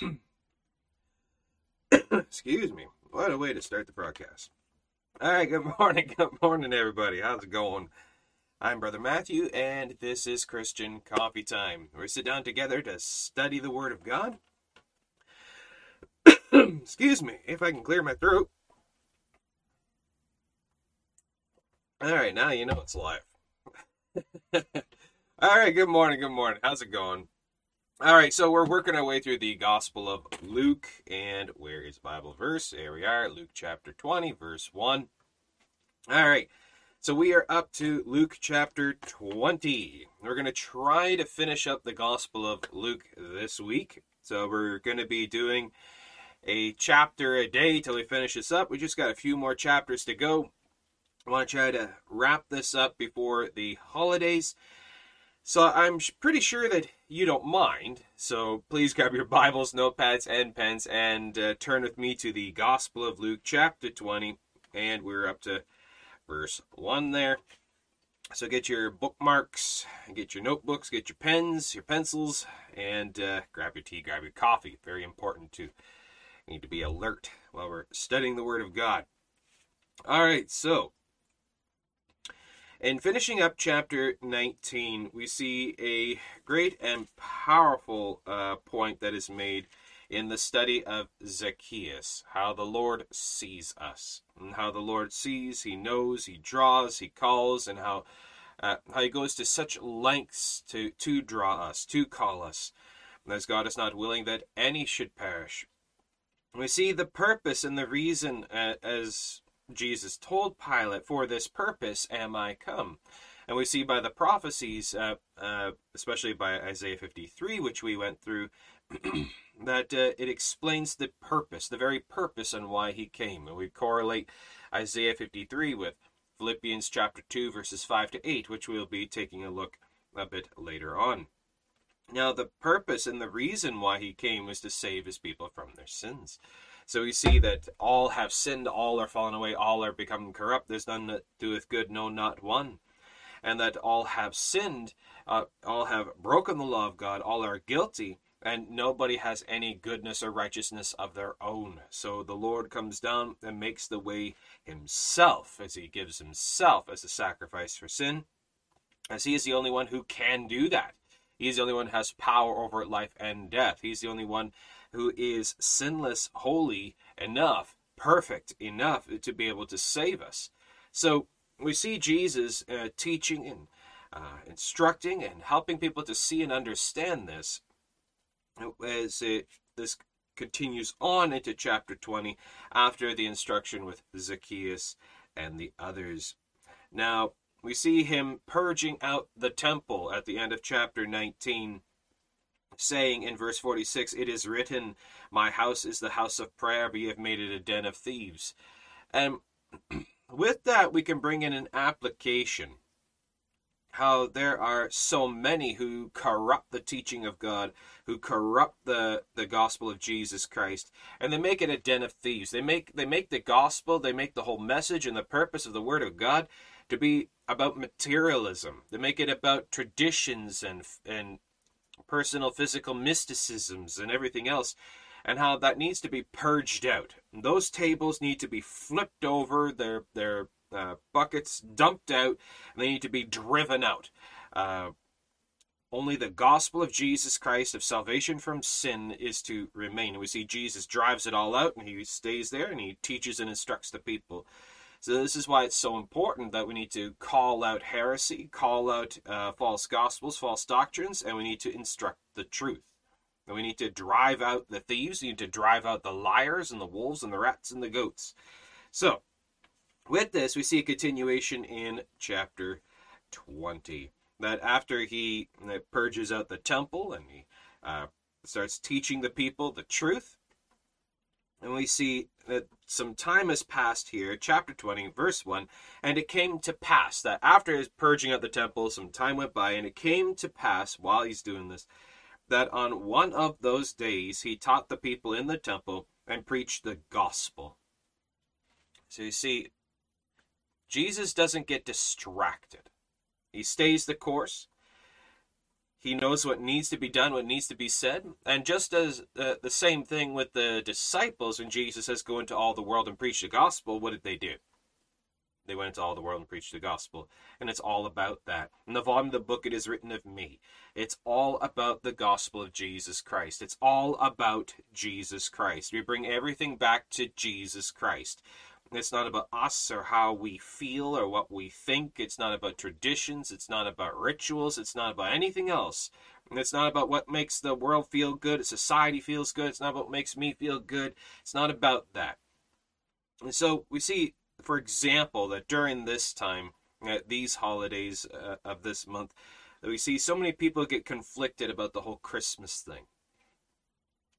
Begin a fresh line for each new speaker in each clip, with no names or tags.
Excuse me. What a way to start the broadcast. All right, good morning. Good morning, everybody. How's it going? I'm Brother Matthew, and this is Christian Coffee Time. We sit down together to study the Word of God. Excuse me, if I can clear my throat. All right, now you know it's live. All right, good morning, good morning. How's it going? All right, so we're working our way through the Gospel of Luke, and where is Bible verse? There we are, Luke chapter 20, verse 1. All right, so we are up to Luke chapter 20. We're going to try to finish up the Gospel of Luke this week. So we're going to be doing a chapter a day till we finish this up. We just got a few more chapters to go. I want to try to wrap this up before the holidays. So I'm pretty sure that you don't mind. So please grab your Bibles, notepads, and pens and uh, turn with me to the Gospel of Luke, chapter 20. And we're up to verse 1 there. So get your bookmarks, get your notebooks, get your pens, your pencils, and uh, grab your tea, grab your coffee. Very important to need to be alert while we're studying the Word of God. All right, so in finishing up chapter 19, we see a great and powerful uh, point that is made in the study of Zacchaeus, how the Lord sees us, and how the Lord sees, he knows, he draws, he calls, and how uh, how he goes to such lengths to to draw us, to call us, as God is not willing that any should perish. We see the purpose and the reason uh, as Jesus told Pilate, For this purpose am I come. And we see by the prophecies, uh, uh, especially by Isaiah 53, which we went through, that uh, it explains the purpose, the very purpose and why he came. And we correlate Isaiah 53 with Philippians chapter 2, verses 5 to 8, which we'll be taking a look a bit later on. Now, the purpose and the reason why he came was to save his people from their sins. So we see that all have sinned, all are fallen away, all are become corrupt. There's none that doeth good, no, not one. And that all have sinned, uh, all have broken the law of God, all are guilty, and nobody has any goodness or righteousness of their own. So the Lord comes down and makes the way himself, as he gives himself as a sacrifice for sin, as he is the only one who can do that. He's the only one who has power over life and death. He's the only one who is sinless, holy enough, perfect enough to be able to save us. So we see Jesus uh, teaching and uh, instructing and helping people to see and understand this as it, this continues on into chapter 20 after the instruction with Zacchaeus and the others. Now, we see him purging out the temple at the end of chapter 19 saying in verse 46, It is written, My house is the house of prayer, but ye have made it a den of thieves. And with that, we can bring in an application. How there are so many who corrupt the teaching of God, who corrupt the, the gospel of Jesus Christ, and they make it a den of thieves. They make they make the gospel, they make the whole message and the purpose of the word of God to be about materialism. They make it about traditions and and personal physical mysticisms and everything else, and how that needs to be purged out. And those tables need to be flipped over, their their uh, buckets dumped out, and they need to be driven out. Uh, only the gospel of Jesus Christ of salvation from sin is to remain. We see Jesus drives it all out and he stays there and he teaches and instructs the people. So this is why it's so important that we need to call out heresy, call out uh, false gospels, false doctrines, and we need to instruct the truth. And we need to drive out the thieves, we need to drive out the liars and the wolves and the rats and the goats. So, with this, we see a continuation in chapter 20. That after he uh, purges out the temple and he uh, starts teaching the people the truth, and we see that some time has passed here, chapter 20, verse 1. And it came to pass that after his purging of the temple, some time went by, and it came to pass while he's doing this, that on one of those days he taught the people in the temple and preached the gospel. So you see, Jesus doesn't get distracted. He stays the course. He knows what needs to be done, what needs to be said. And just as uh, the same thing with the disciples, when Jesus says, Go into all the world and preach the gospel, what did they do? They went into all the world and preached the gospel. And it's all about that. In the volume of the book, it is written of me. It's all about the gospel of Jesus Christ. It's all about Jesus Christ. We bring everything back to Jesus Christ. It's not about us or how we feel or what we think. It's not about traditions. It's not about rituals. It's not about anything else. It's not about what makes the world feel good. Society feels good. It's not about what makes me feel good. It's not about that. And so we see, for example, that during this time, uh, these holidays uh, of this month, that we see so many people get conflicted about the whole Christmas thing.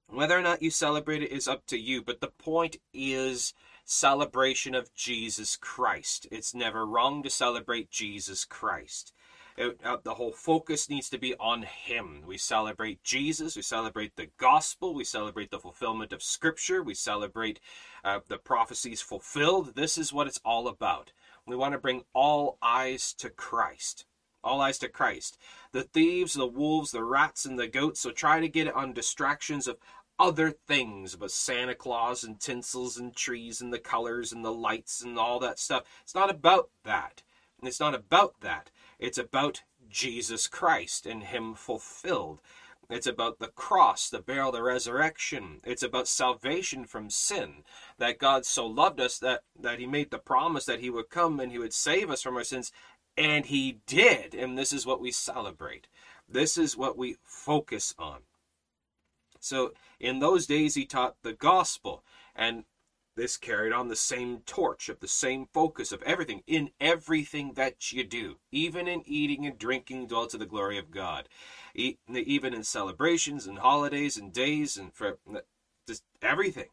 Whether or not you celebrate it is up to you, but the point is celebration of Jesus Christ. It's never wrong to celebrate Jesus Christ. It, uh, the whole focus needs to be on Him. We celebrate Jesus, we celebrate the gospel, we celebrate the fulfillment of Scripture, we celebrate uh, the prophecies fulfilled. This is what it's all about. We want to bring all eyes to Christ. All eyes to Christ. The thieves, the wolves, the rats, and the goats. So try to get it on distractions of other things but Santa Claus and tinsels and trees and the colors and the lights and all that stuff. It's not about that. It's not about that. It's about Jesus Christ and Him fulfilled. It's about the cross, the burial, the resurrection. It's about salvation from sin. That God so loved us that, that He made the promise that He would come and He would save us from our sins. And He did. And this is what we celebrate. This is what we focus on. So in those days, he taught the gospel, and this carried on the same torch of the same focus of everything in everything that you do, even in eating and drinking, dwell to the glory of God, even in celebrations and holidays and days and for just everything.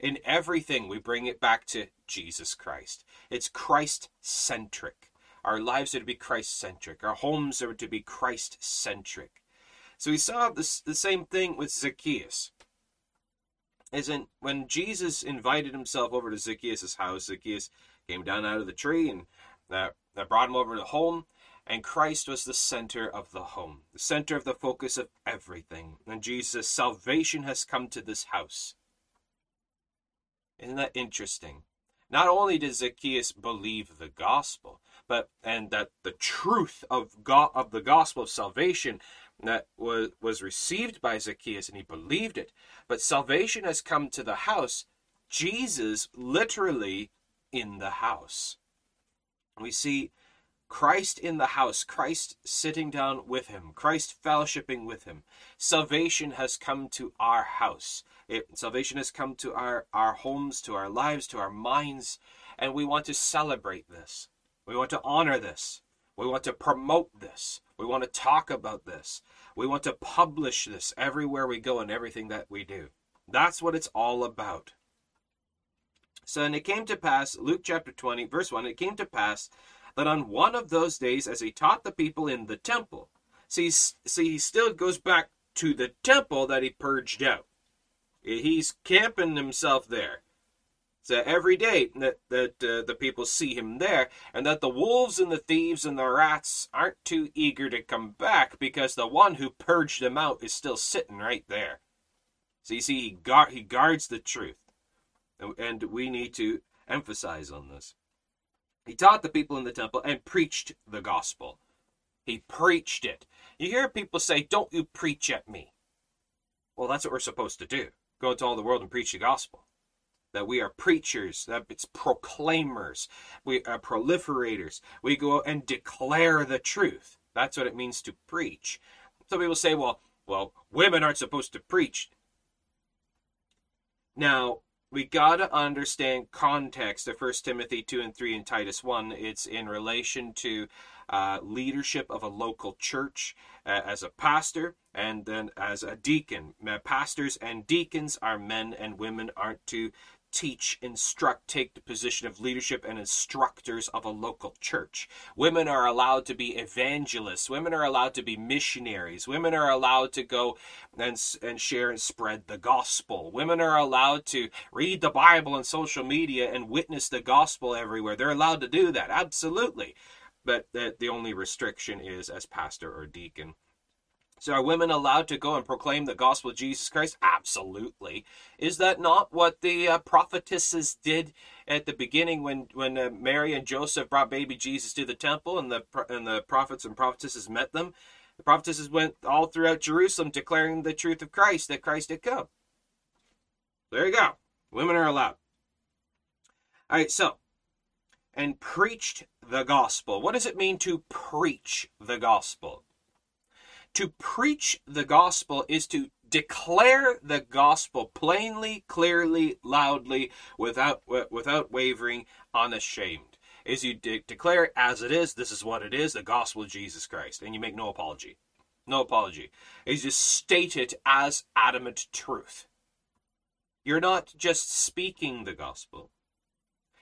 In everything, we bring it back to Jesus Christ. It's Christ centric. Our lives are to be Christ centric. Our homes are to be Christ centric. So we saw this, the same thing with Zacchaeus. As in, when Jesus invited himself over to Zacchaeus' house, Zacchaeus came down out of the tree and that, that brought him over to home. And Christ was the center of the home, the center of the focus of everything. And Jesus' salvation has come to this house. Isn't that interesting? Not only did Zacchaeus believe the gospel, but and that the truth of God of the gospel of salvation that was, was received by Zacchaeus and he believed it. But salvation has come to the house, Jesus literally in the house. We see Christ in the house, Christ sitting down with him, Christ fellowshipping with him. Salvation has come to our house. It, salvation has come to our, our homes, to our lives, to our minds, and we want to celebrate this. We want to honor this. We want to promote this. We want to talk about this. We want to publish this everywhere we go and everything that we do. That's what it's all about. So, and it came to pass, Luke chapter 20, verse 1, it came to pass that on one of those days, as he taught the people in the temple, see, see, he still goes back to the temple that he purged out. He's camping himself there. So every day that that uh, the people see him there, and that the wolves and the thieves and the rats aren't too eager to come back because the one who purged them out is still sitting right there. So you see, he guard he guards the truth, and we need to emphasize on this. He taught the people in the temple and preached the gospel. He preached it. You hear people say, "Don't you preach at me?" Well, that's what we're supposed to do. Go into all the world and preach the gospel that we are preachers, that it's proclaimers, we are proliferators. We go and declare the truth. That's what it means to preach. Some people say, well, well, women aren't supposed to preach. Now, we got to understand context of 1 Timothy 2 and 3 and Titus 1. It's in relation to uh, leadership of a local church uh, as a pastor and then as a deacon. Pastors and deacons are men and women aren't to teach, instruct, take the position of leadership and instructors of a local church. Women are allowed to be evangelists. Women are allowed to be missionaries. Women are allowed to go and, and share and spread the gospel. Women are allowed to read the Bible on social media and witness the gospel everywhere. They're allowed to do that, absolutely. But the, the only restriction is as pastor or deacon. So are women allowed to go and proclaim the gospel of Jesus Christ? Absolutely. Is that not what the uh, prophetesses did at the beginning when when uh, Mary and Joseph brought baby Jesus to the temple and the and the prophets and prophetesses met them? The prophetesses went all throughout Jerusalem declaring the truth of Christ that Christ had come. There you go. Women are allowed. All right, so and preached the gospel. What does it mean to preach the gospel? To preach the gospel is to declare the gospel plainly, clearly, loudly, without without wavering, unashamed. Is you de- declare it as it is. This is what it is. The gospel of Jesus Christ, and you make no apology. No apology. Is just state it as adamant truth. You're not just speaking the gospel.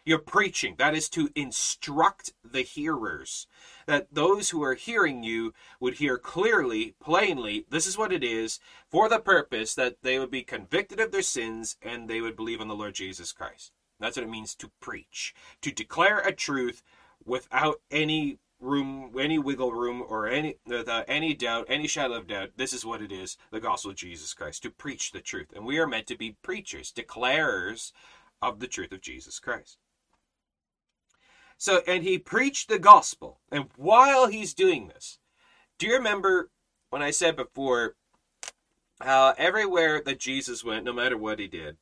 You're preaching. That is to instruct the hearers. That those who are hearing you would hear clearly, plainly, this is what it is, for the purpose that they would be convicted of their sins and they would believe on the Lord Jesus Christ. That's what it means to preach. To declare a truth without any room, any wiggle room, or any without any doubt, any shadow of doubt. This is what it is: the gospel of Jesus Christ. To preach the truth, and we are meant to be preachers, declarers of the truth of Jesus Christ. So, and he preached the gospel. And while he's doing this, do you remember when I said before how everywhere that Jesus went, no matter what he did,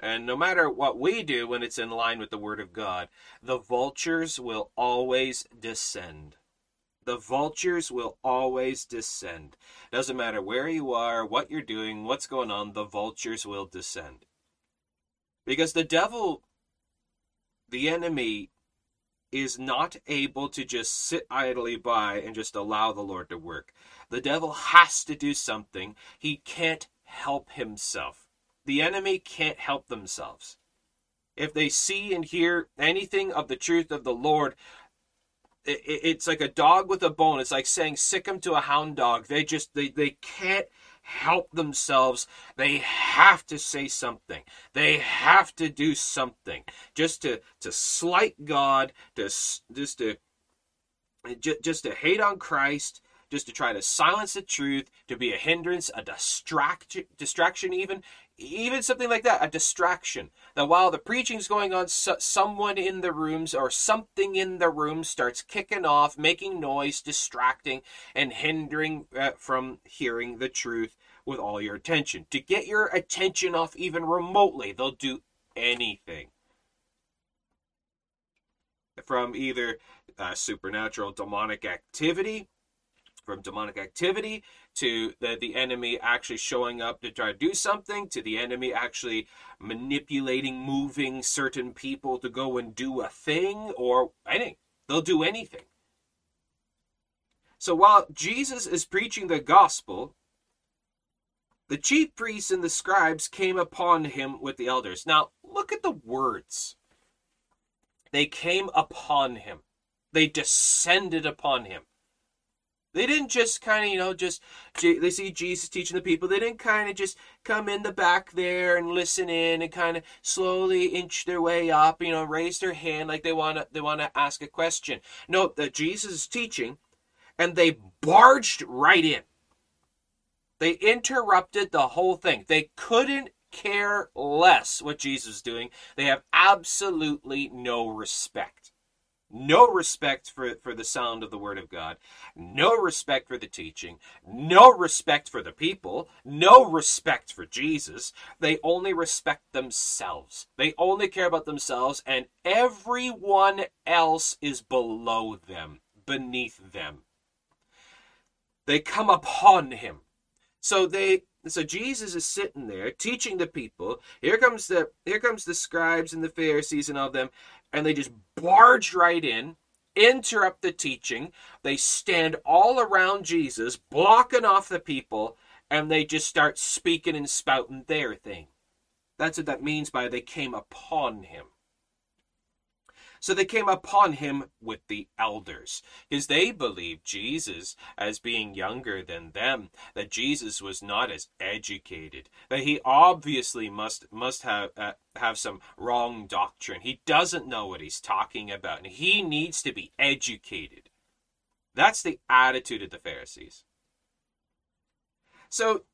and no matter what we do when it's in line with the Word of God, the vultures will always descend. The vultures will always descend. Doesn't matter where you are, what you're doing, what's going on, the vultures will descend. Because the devil, the enemy, is not able to just sit idly by and just allow the Lord to work. The devil has to do something. He can't help himself. The enemy can't help themselves. If they see and hear anything of the truth of the Lord, it's like a dog with a bone. It's like saying sick him to a hound dog. They just they, they can't help themselves. They have to say something. They have to do something just to to slight God, to just to just to hate on Christ, just to try to silence the truth, to be a hindrance, a distraction, distraction even, even something like that, a distraction. That while the preaching's going on, so, someone in the rooms or something in the room starts kicking off, making noise, distracting, and hindering uh, from hearing the truth with all your attention. To get your attention off even remotely, they'll do anything. From either uh, supernatural demonic activity from demonic activity to the, the enemy actually showing up to try to do something to the enemy actually manipulating moving certain people to go and do a thing or anything they'll do anything. So while jesus is preaching the gospel the chief priests and the scribes came upon him with the elders. Now look at the words. They came upon him. They descended upon him they didn't just kind of, you know, just they see Jesus teaching the people. They didn't kind of just come in the back there and listen in and kind of slowly inch their way up, you know, raise their hand like they want to they want to ask a question. No, that Jesus is teaching, and they barged right in. They interrupted the whole thing. They couldn't care less what Jesus is doing. They have absolutely no respect no respect for, for the sound of the Word of God, no respect for the teaching, no respect for the people, no respect for Jesus. They only respect themselves. They only care about themselves, and everyone else is below them, beneath them. They come upon him. So they so Jesus is sitting there teaching the people. Here comes the here comes the scribes and the Pharisees and all of them, and they just barge right in, interrupt the teaching. They stand all around Jesus, blocking off the people, and they just start speaking and spouting their thing. That's what that means by they came upon him. So they came upon him with the elders, because they believed Jesus as being younger than them, that Jesus was not as educated, that he obviously must must have uh, have some wrong doctrine. He doesn't know what he's talking about, and he needs to be educated. That's the attitude of the Pharisees. So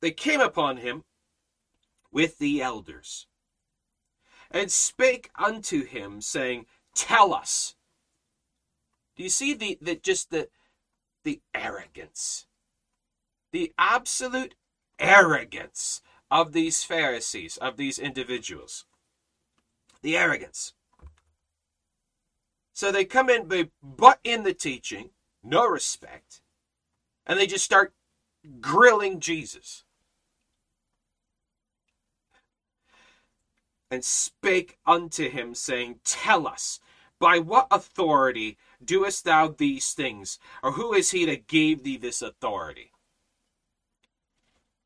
they came upon him with the elders and spake unto him, saying, Tell us. Do you see the, the just the the arrogance? The absolute arrogance of these Pharisees, of these individuals. The arrogance. So they come in, they butt in the teaching, no respect, and they just start grilling Jesus. And spake unto him, saying, Tell us, by what authority doest thou these things? Or who is he that gave thee this authority?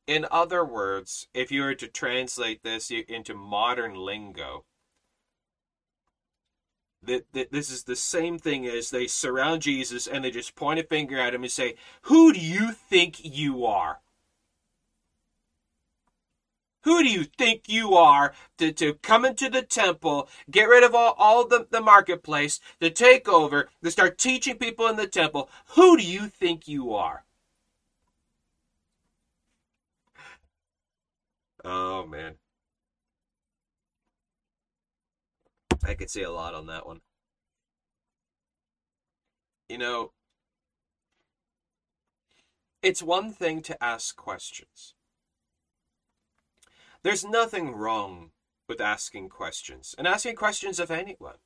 In other words, if you were to translate this into modern lingo, this is the same thing as they surround Jesus and they just point a finger at him and say, Who do you think you are? Who do you think you are to, to come into the temple, get rid of all, all the, the marketplace, to take over, to start teaching people in the temple? Who do you think you are? Oh, man. I could say a lot on that one. You know, it's one thing to ask questions. There's nothing wrong with asking questions, and asking questions of anyone.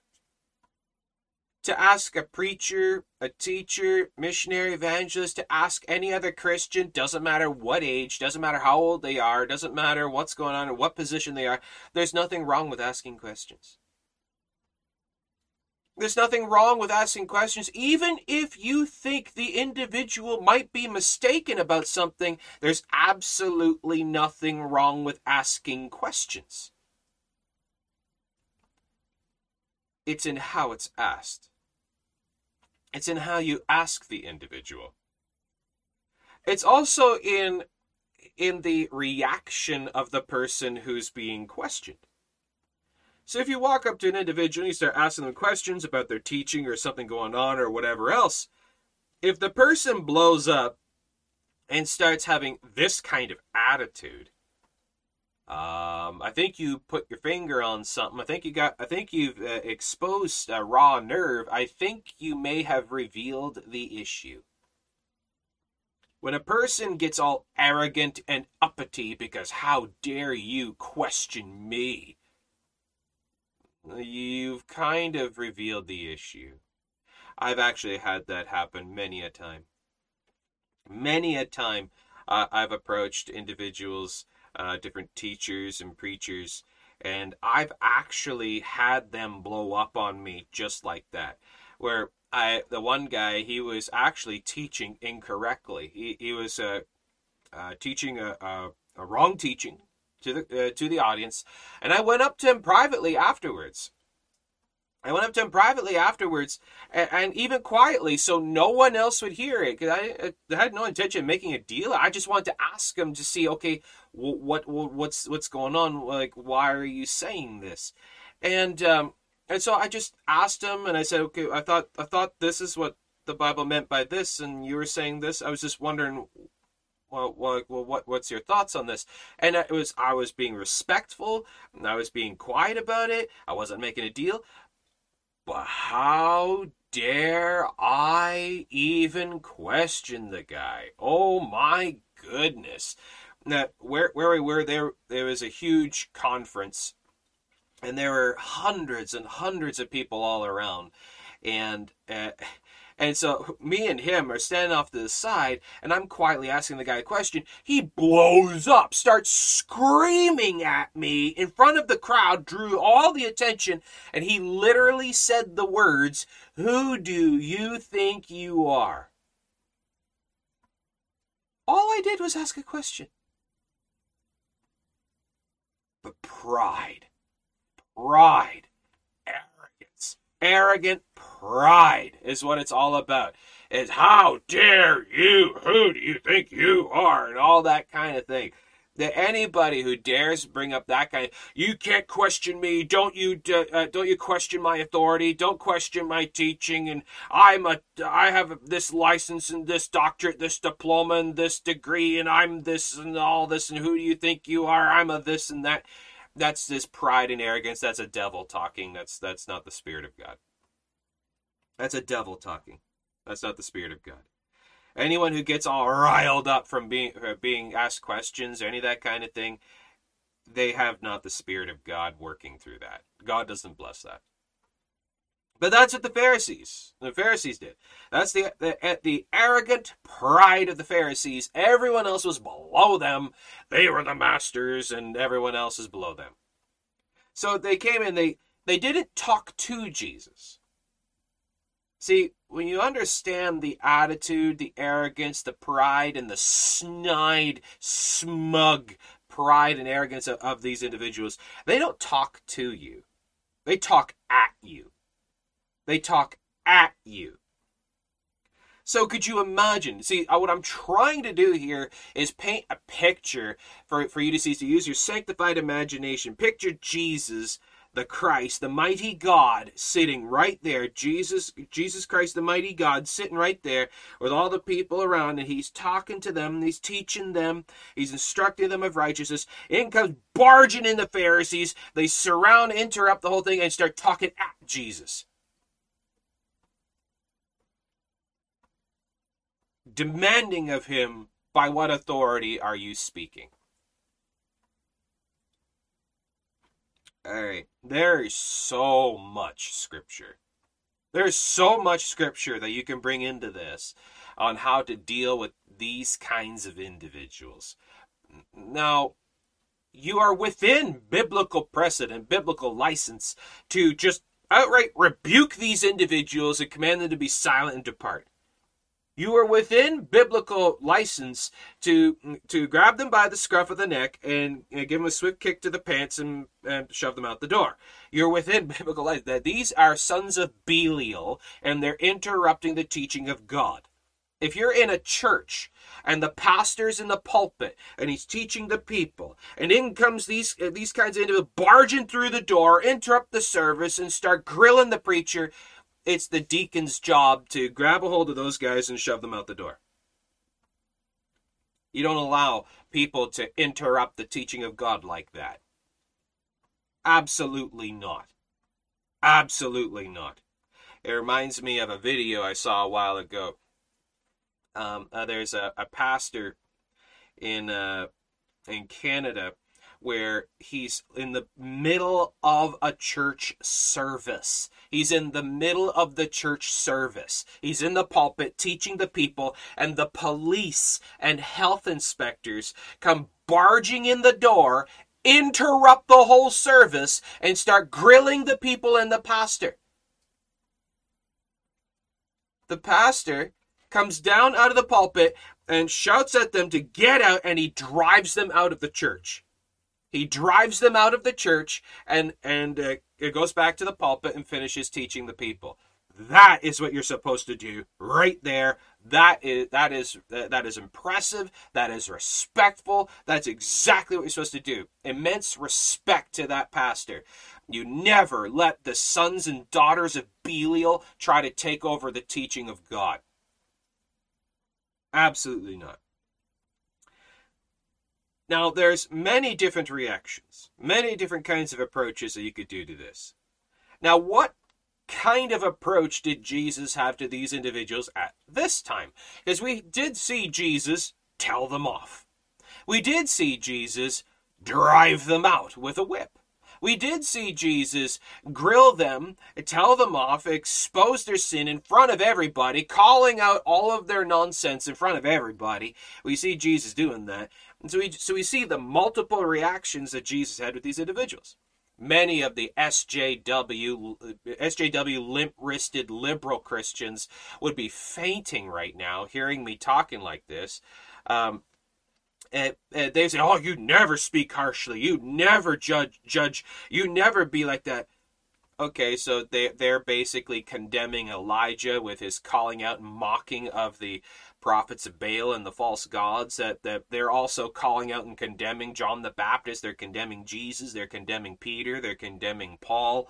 To ask a preacher, a teacher, missionary, evangelist, to ask any other Christian, doesn't matter what age, doesn't matter how old they are, doesn't matter what's going on or what position they are, there's nothing wrong with asking questions. There's nothing wrong with asking questions. Even if you think the individual might be mistaken about something, there's absolutely nothing wrong with asking questions. It's in how it's asked, it's in how you ask the individual. It's also in in the reaction of the person who's being questioned. So if you walk up to an individual and you start asking them questions about their teaching or something going on or whatever else, if the person blows up and starts having this kind of attitude, um, I think you put your finger on something. I think you got. I think you've uh, exposed a raw nerve. I think you may have revealed the issue. When a person gets all arrogant and uppity because how dare you question me? You've kind of revealed the issue. I've actually had that happen many a time. Many a time uh, I've approached individuals, uh, different teachers and preachers, and I've actually had them blow up on me just like that. Where I, the one guy, he was actually teaching incorrectly. He, he was uh, uh teaching a, a, a wrong teaching to the uh, to the audience, and I went up to him privately afterwards. I went up to him privately afterwards, and, and even quietly, so no one else would hear it. Because I, I, had no intention of making a deal. I just wanted to ask him to see, okay, what, what what's what's going on? Like, why are you saying this? And um, and so I just asked him, and I said, okay, I thought I thought this is what the Bible meant by this, and you were saying this. I was just wondering well, well, well, what, what's your thoughts on this? And it was, I was being respectful, and I was being quiet about it. I wasn't making a deal. But how dare I even question the guy? Oh my goodness! Now, where where we were, there there was a huge conference, and there were hundreds and hundreds of people all around, and. Uh, and so me and him are standing off to the side, and I'm quietly asking the guy a question. He blows up, starts screaming at me in front of the crowd, drew all the attention, and he literally said the words, Who do you think you are? All I did was ask a question. But pride, pride, arrogant pride is what it's all about. Is how dare you? Who do you think you are? And all that kind of thing. that anybody who dares bring up that kind of, you can't question me don't you uh, don't you question my authority don't question my teaching and i'm a i have this license and this doctorate this diploma and this degree and i'm this and all this and who do you think you are i'm a this and that that's this pride and arrogance that's a devil talking that's that's not the spirit of god that's a devil talking that's not the spirit of god anyone who gets all riled up from being uh, being asked questions or any of that kind of thing, they have not the spirit of God working through that. God doesn't bless that. But that's what the Pharisees, the Pharisees did. That's the, the the arrogant pride of the Pharisees. Everyone else was below them. They were the masters, and everyone else is below them. So they came in. They they didn't talk to Jesus. See, when you understand the attitude, the arrogance, the pride, and the snide, smug pride and arrogance of, of, these individuals, they don't talk to you. They talk at you. They talk at you. So could you imagine? See, uh, what I'm trying to do here is paint a picture for, for you to see, to use your sanctified imagination. Picture Jesus the Christ, the mighty God, sitting right there. Jesus, Jesus Christ, the mighty God, sitting right there with all the people around, and he's talking to them, he's teaching them, he's instructing them of righteousness. In comes barging in the Pharisees. They surround, interrupt the whole thing, and start talking at Jesus. Demanding of him, by what authority are you speaking? All right. There is so much scripture. There's so much scripture that you can bring into this on how to deal with these kinds of individuals. Now, you are within biblical precedent, biblical license to just outright rebuke these individuals and command them to be silent and depart. You are within biblical license to to grab them by the scruff of the neck and, give them a swift kick to the pants and, and shove them out the door. You're within biblical license that these are sons of Belial and they're interrupting the teaching of God. If you're in a church and the pastor's in the pulpit and he's teaching the people, and in comes these these kinds of individuals barging through the door, interrupt the service, and start grilling the preacher, it's the deacon's job to grab a hold of those guys and shove them out the door. You don't allow people to interrupt the teaching of God like that. Absolutely not. Absolutely not. It reminds me of a video I saw a while ago. Um, uh, there's a, a pastor in uh, in Canada where he's in the middle of a church service. He's in the middle of the church service. He's in the pulpit teaching the people, and the police and health inspectors come barging in the door, interrupt the whole service, and start grilling the people and the pastor. The pastor comes down out of the pulpit and shouts at them to get out, and he drives them out of the church. He drives them out of the church and and uh, it goes back to the pulpit and finishes teaching the people. That is what you're supposed to do right there. That is that is that is impressive. That is respectful. That's exactly what you're supposed to do. Immense respect to that pastor. You never let the sons and daughters of Belial try to take over the teaching of God. Absolutely not. Now, there's many different reactions, many different kinds of approaches that you could do to this. Now, what kind of approach did Jesus have to these individuals at this time? Because we did see Jesus tell them off. We did see Jesus drive them out with a whip. We did see Jesus grill them, tell them off, expose their sin in front of everybody, calling out all of their nonsense in front of everybody. We see Jesus doing that. And so we, so we see the multiple reactions that Jesus had with these individuals. Many of the SJW, SJW limp-wristed liberal Christians would be fainting right now hearing me talking like this. Um, and, and they say, "Oh, you never speak harshly. You never judge. Judge. You never be like that." Okay, so they they're basically condemning Elijah with his calling out and mocking of the prophets of Baal and the false gods, that, that they're also calling out and condemning John the Baptist. They're condemning Jesus. They're condemning Peter. They're condemning Paul.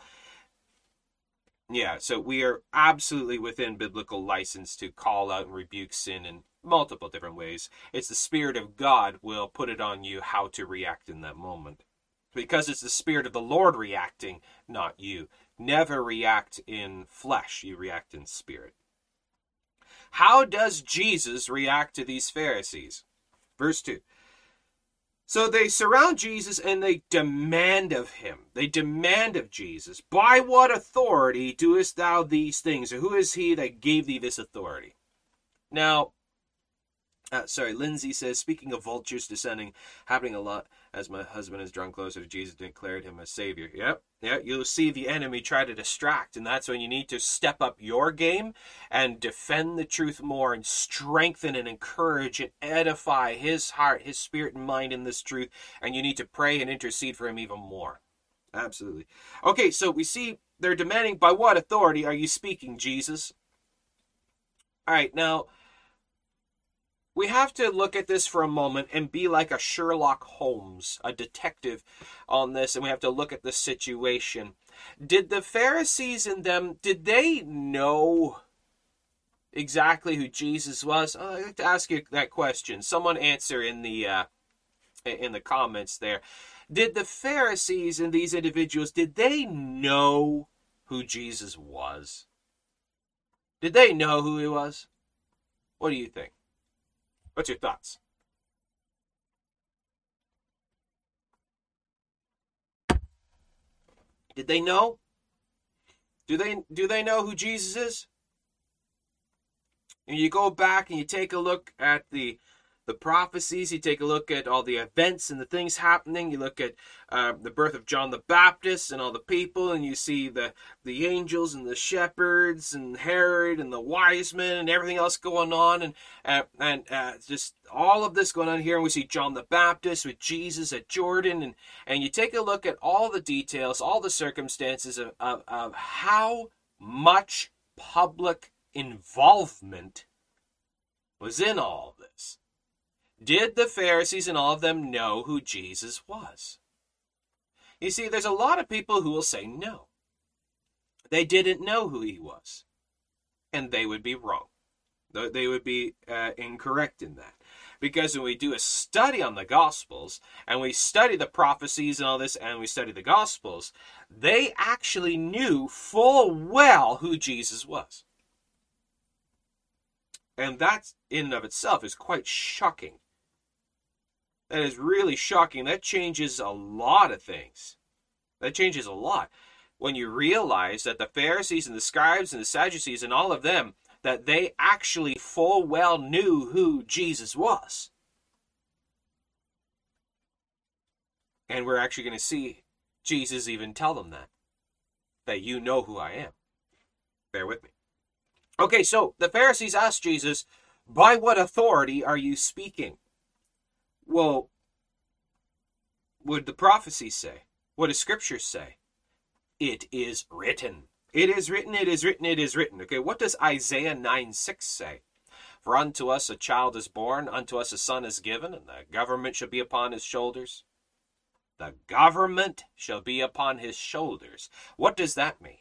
Yeah, so we are absolutely within biblical license to call out and rebuke sin in multiple different ways. It's the Spirit of God will put it on you how to react in that moment. Because it's the Spirit of the Lord reacting, not you. Never react in flesh, you react in spirit. How does Jesus react to these Pharisees? Verse 2. So they surround Jesus and they demand of him. They demand of Jesus, By what authority doest thou these things? Or who is he that gave thee this authority? Now, uh, sorry, Lindsay says, speaking of vultures descending, happening a lot as my husband has drawn closer to Jesus declared him as Savior. Yep, yeah, you'll see the enemy try to distract, and that's when you need to step up your game and defend the truth more and strengthen and encourage and edify his heart, his spirit and mind in this truth, and you need to pray and intercede for him even more. Absolutely. Okay, so we see they're demanding, by what authority are you speaking, Jesus? All right, now we have to look at this for a moment and be like a Sherlock Holmes, a detective on this, and we have to look at the situation. Did the Pharisees and them, did they know exactly who Jesus was? Oh, I'd like to ask you that question. Someone answer in the uh, in the comments there. Did the Pharisees and these individuals, did they know who Jesus was? Did they know who he was? What do you think? What's your thoughts? Did they know? Do they do they know who Jesus is? And you go back and you take a look at the the prophecies, you take a look at all the events and the things happening, you look at uh, the birth of John the Baptist and all the people, and you see the, the angels and the shepherds and Herod and the wise men and everything else going on, and, uh, and uh, just all of this going on here. And we see John the Baptist with Jesus at Jordan, and, and you take a look at all the details, all the circumstances of, of, of how much public involvement was in all this. Did the Pharisees and all of them know who Jesus was? You see, there's a lot of people who will say no. They didn't know who he was. And they would be wrong. They would be uh, incorrect in that. Because when we do a study on the Gospels, and we study the prophecies and all this, and we study the Gospels, they actually knew full well who Jesus was. And that, in and of itself, is quite shocking that is really shocking. That changes a lot of things. That changes a lot. When you realize that the Pharisees and the scribes and the Sadducees and all of them, that they actually full well knew who Jesus was. And we're actually going to see Jesus even tell them that. That you know who I am. Bear with me. Okay, so the Pharisees asked Jesus, By what authority are you speaking? Well, would the prophecies say? What does scripture say? It is written. It is written, it is written, it is written. Okay, what does Isaiah 9 6 say? For unto us a child is born, unto us a son is given, and the government shall be upon his shoulders. The government shall be upon his shoulders. What does that mean?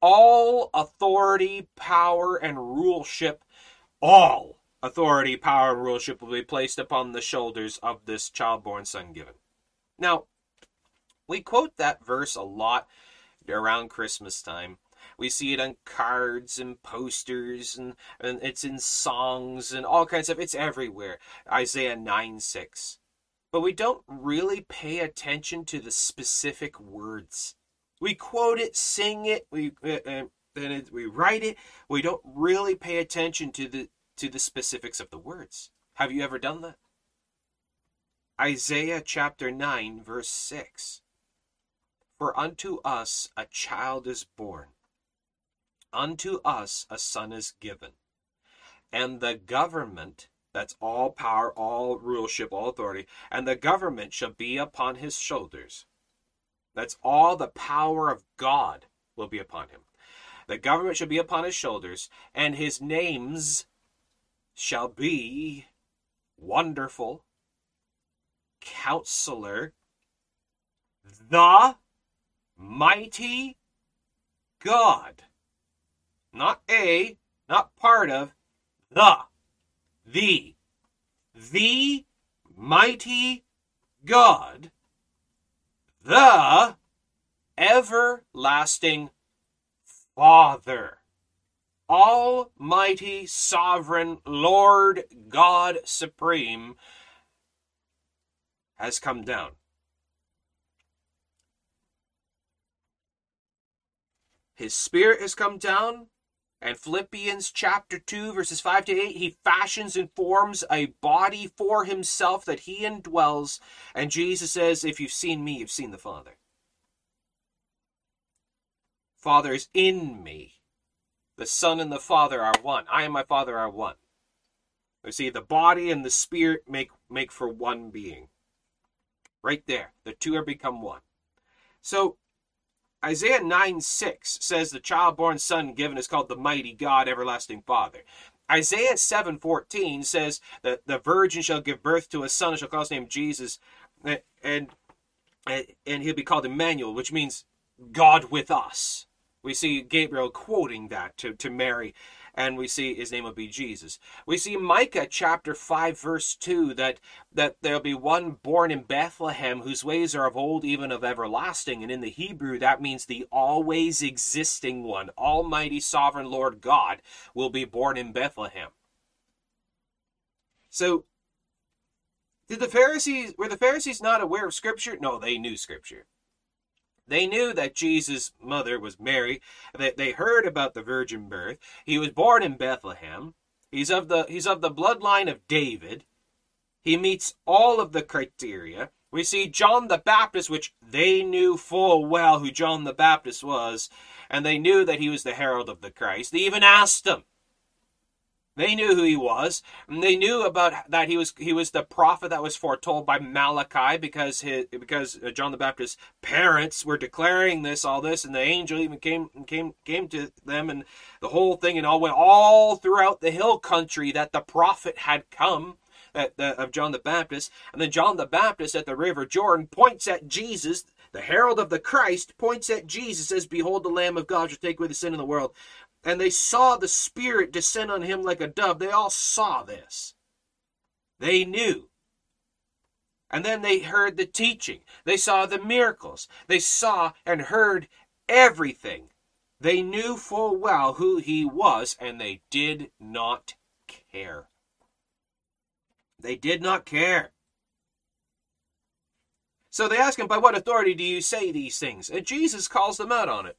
All authority, power, and ruleship, all authority, power, and rulership will be placed upon the shoulders of this child-born son given. Now, we quote that verse a lot around Christmas time. We see it on cards and posters, and, and it's in songs and all kinds of. It's everywhere. Isaiah 9 6. But we don't really pay attention to the specific words. We quote it, sing it, we uh, uh, we write it. We don't really pay attention to the to the specifics of the words. Have you ever done that? Isaiah chapter 9, verse 6. For unto us a child is born, unto us a son is given, and the government, that's all power, all rulership, all authority, and the government shall be upon his shoulders. That's all the power of God will be upon him. The government shall be upon his shoulders, and his names shall be wonderful, counselor, the mighty God. Not a, not part of, the, the, the mighty God, the everlasting Father, Almighty Sovereign Lord God Supreme, has come down. His Spirit has come down. And Philippians chapter 2, verses 5 to 8, he fashions and forms a body for himself that he indwells. And Jesus says, If you've seen me, you've seen the Father. Father is in me. The Son and the Father are one. I and my Father are one. You see, the body and the spirit make, make for one being. Right there. The two are become one. So Isaiah 9 6 says the child born son given is called the mighty God, everlasting Father. Isaiah 7 14 says that the virgin shall give birth to a son and shall call his name Jesus, and, and, and he'll be called Emmanuel, which means God with us. We see Gabriel quoting that to, to Mary and we see his name will be Jesus. We see Micah chapter 5 verse 2 that that there'll be one born in Bethlehem whose ways are of old even of everlasting and in the Hebrew that means the always existing one, almighty sovereign Lord God will be born in Bethlehem. So did the Pharisees were the Pharisees not aware of scripture? No, they knew scripture. They knew that Jesus' mother was Mary. That they heard about the virgin birth. He was born in Bethlehem. He's of the he's of the bloodline of David. He meets all of the criteria. We see John the Baptist, which they knew full well who John the Baptist was, and they knew that he was the herald of the Christ. They even asked him, they knew who he was. And they knew about that he was he was the prophet that was foretold by Malachi because his because uh, John the Baptist's parents were declaring this all this, and the angel even came came came to them, and the whole thing and all went all throughout the hill country that the prophet had come. At the, of John the Baptist, and then John the Baptist at the river Jordan points at Jesus, the herald of the Christ, points at Jesus, says, Behold the Lamb of God shall take away the sin of the world and they saw the Spirit descend on him like a dove. They all saw this. They knew. And then they heard the teaching. They saw the miracles. They saw and heard everything. They knew full well who he was, and they did not care. They did not care. So they ask him, By what authority do you say these things? And Jesus calls them out on it.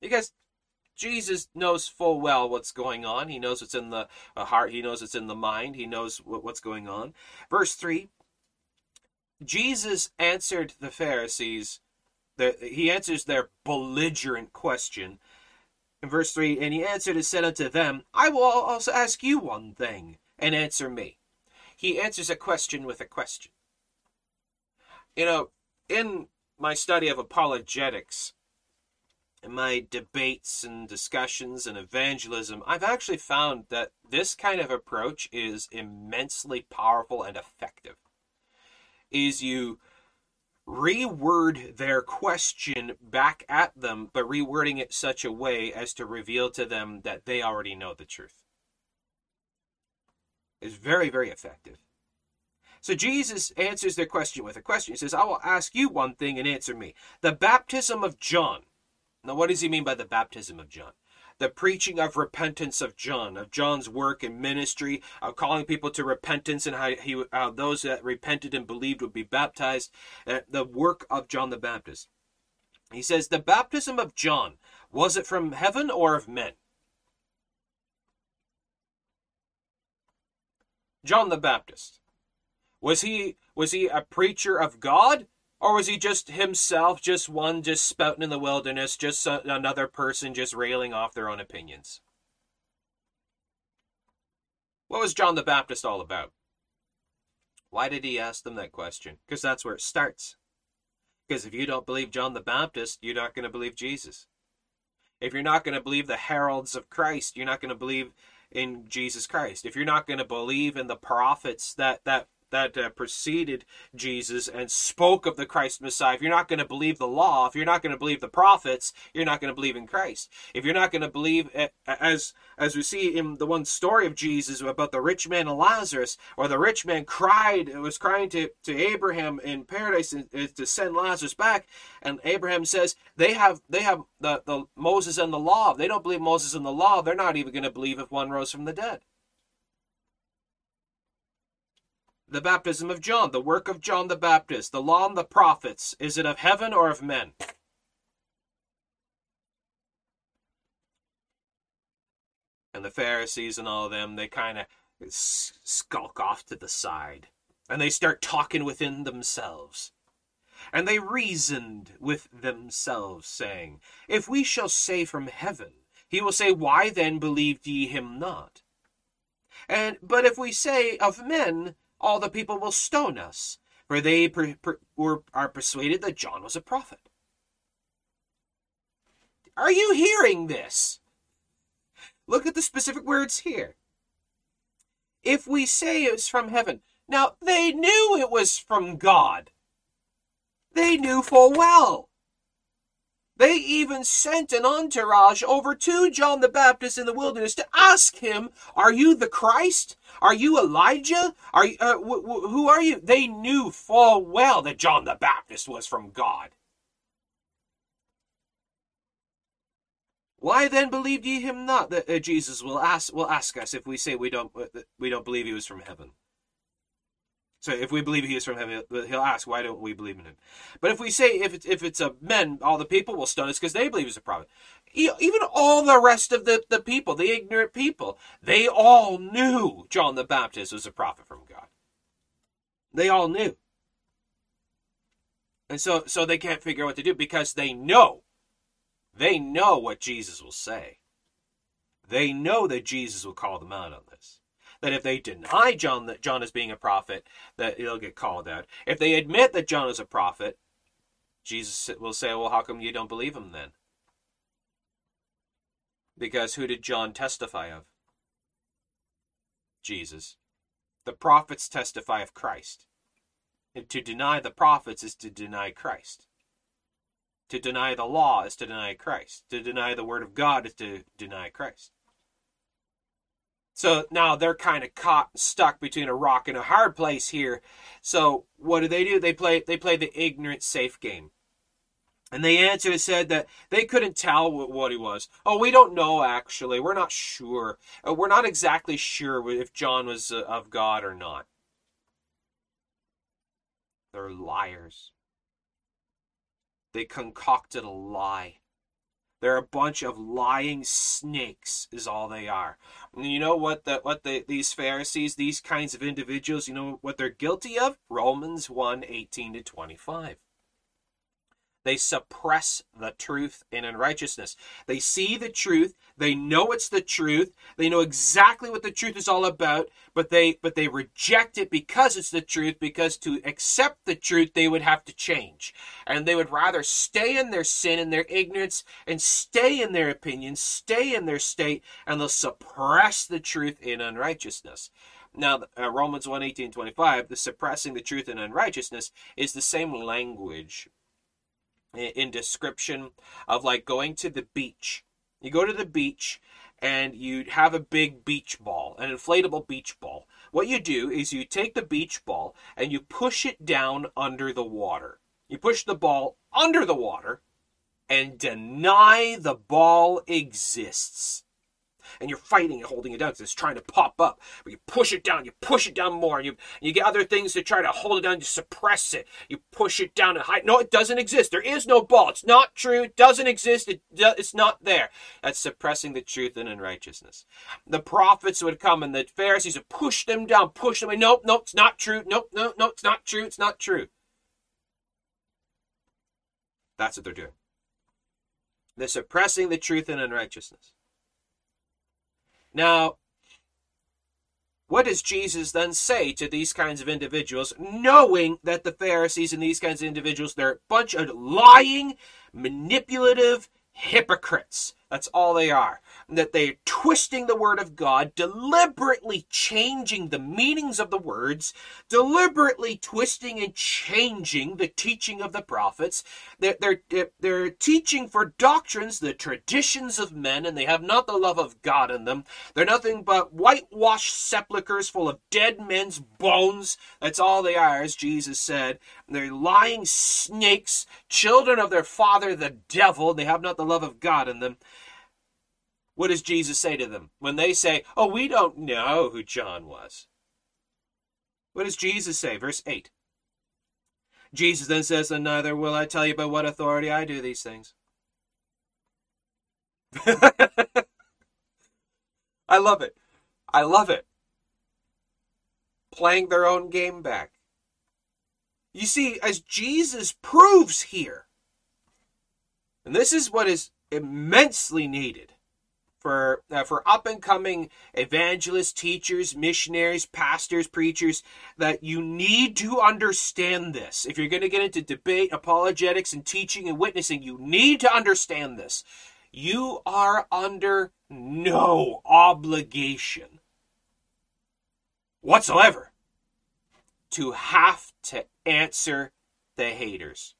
Because Jesus knows full well what's going on. He knows what's in the uh, heart. He knows what's in the mind. He knows what's going on. Verse 3 Jesus answered the Pharisees, he answers their belligerent question. In verse 3 And he answered and said unto them, I will also ask you one thing, and answer me. He answers a question with a question. You know, in my study of apologetics, in my debates and discussions and evangelism, I've actually found that this kind of approach is immensely powerful and effective. Is you reword their question back at them, but rewording it such a way as to reveal to them that they already know the truth. It's very, very effective. So Jesus answers their question with a question. He says, I will ask you one thing and answer me. The baptism of John now, what does he mean by the baptism of John? The preaching of repentance of John, of John's work and ministry, of calling people to repentance and how, he, how those that repented and believed would be baptized, uh, the work of John the Baptist. He says, The baptism of John, was it from heaven or of men? John the Baptist. Was he was he a preacher of God or was he just himself, just one just spouting in the wilderness, just another person just railing off their own opinions? What was John the Baptist all about? Why did he ask them that question? Because that's where it starts. Because if you don't believe John the Baptist, you're not going to believe Jesus. If you're not going to believe the heralds of Christ, you're not going to believe in Jesus Christ, if you're not going to believe in the prophets that that that uh, preceded Jesus and spoke of the Christ Messiah, if you're not going to believe the law, if you're not going to believe the prophets, you're not going to believe in Christ. If you're not going to believe, uh, as as we see in the one story of Jesus about the rich man and Lazarus, or the rich man cried, was crying to, to Abraham in paradise to send Lazarus back, and Abraham says they have they have the, the Moses and the law. They don't believe Moses and the law. They're not even going to believe if one rose from the dead. The baptism of John, the work of John the Baptist, the law and the prophets, is it of heaven or of men? And the Pharisees and all of them, they kind of skulk off to the side. And they start talking within themselves. And they reasoned with themselves, saying, If we shall say from heaven, he will say, Why then believed ye him not? And but if we say of men, all the people will stone us, for they per, per, were, are persuaded that John was a prophet. Are you hearing this? Look at the specific words here. If we say it's from heaven, now they knew it was from God. They knew full well. They even sent an entourage over to John the Baptist in the wilderness to ask him, Are you the Christ? Are you Elijah? Are you, uh, wh- wh- who are you? They knew full well that John the Baptist was from God. Why then believed ye him not? That uh, Jesus will ask will ask us if we say we don't uh, we don't believe he was from heaven. So if we believe he is from heaven, he'll ask, why don't we believe in him? But if we say if it's, if it's a men, all the people will stone us because they believe he's a prophet. Even all the rest of the, the people, the ignorant people, they all knew John the Baptist was a prophet from God. They all knew. And so, so they can't figure out what to do because they know. They know what Jesus will say. They know that Jesus will call them out on this that if they deny John that John is being a prophet, that he'll get called out. If they admit that John is a prophet, Jesus will say, "Well, how come you don't believe him then?" Because who did John testify of? Jesus. The prophets testify of Christ. And to deny the prophets is to deny Christ. To deny the law is to deny Christ. To deny the word of God is to deny Christ. So now they're kind of caught stuck between a rock and a hard place here. So what do they do? They play they play the ignorant safe game. And the answer said that they couldn't tell what he was. Oh, we don't know actually. We're not sure. Uh, we're not exactly sure if John was uh, of God or not. They're liars. They concocted a lie. They're a bunch of lying snakes, is all they are. And you know what? The, what the, these Pharisees, these kinds of individuals, you know what they're guilty of? Romans 1 18 to 25. They suppress the truth in unrighteousness. They see the truth, they know it's the truth, they know exactly what the truth is all about, but they but they reject it because it's the truth because to accept the truth they would have to change. And they would rather stay in their sin and their ignorance and stay in their opinions, stay in their state and they'll suppress the truth in unrighteousness. Now, uh, Romans 1 18 25, the suppressing the truth in unrighteousness is the same language in description of like going to the beach. You go to the beach and you have a big beach ball, an inflatable beach ball. What you do is you take the beach ball and you push it down under the water. You push the ball under the water and deny the ball exists and you're fighting and holding it down because it's trying to pop up. But you push it down, you push it down more, and you, you get other things to try to hold it down, to suppress it. You push it down and hide. No, it doesn't exist. There is no ball. It's not true. It doesn't exist. It, it's not there. That's suppressing the truth and unrighteousness. The prophets would come and the Pharisees would push them down, push them away. Nope, nope, it's not true. Nope, nope, nope, it's not true. It's not true. That's what they're doing. They're suppressing the truth and unrighteousness. Now, what does Jesus then say to these kinds of individuals, knowing that the Pharisees and these kinds of individuals, they're a bunch of lying, manipulative hypocrites? That's all they are. That they're twisting the word of God, deliberately changing the meanings of the words, deliberately twisting and changing the teaching of the prophets. They're, they're, they're teaching for doctrines, the traditions of men, and they have not the love of God in them. They're nothing but whitewashed sepulchres full of dead men's bones. That's all they are, as Jesus said. They're lying snakes, children of their father, the devil. They have not the love of God in them. What does Jesus say to them when they say, Oh, we don't know who John was? What does Jesus say? Verse 8. Jesus then says, And neither will I tell you by what authority I do these things. I love it. I love it. Playing their own game back. You see, as Jesus proves here, and this is what is immensely needed for uh, for up and coming evangelists, teachers, missionaries, pastors, preachers that you need to understand this. If you're going to get into debate, apologetics and teaching and witnessing, you need to understand this. You are under no obligation whatsoever to have to answer the haters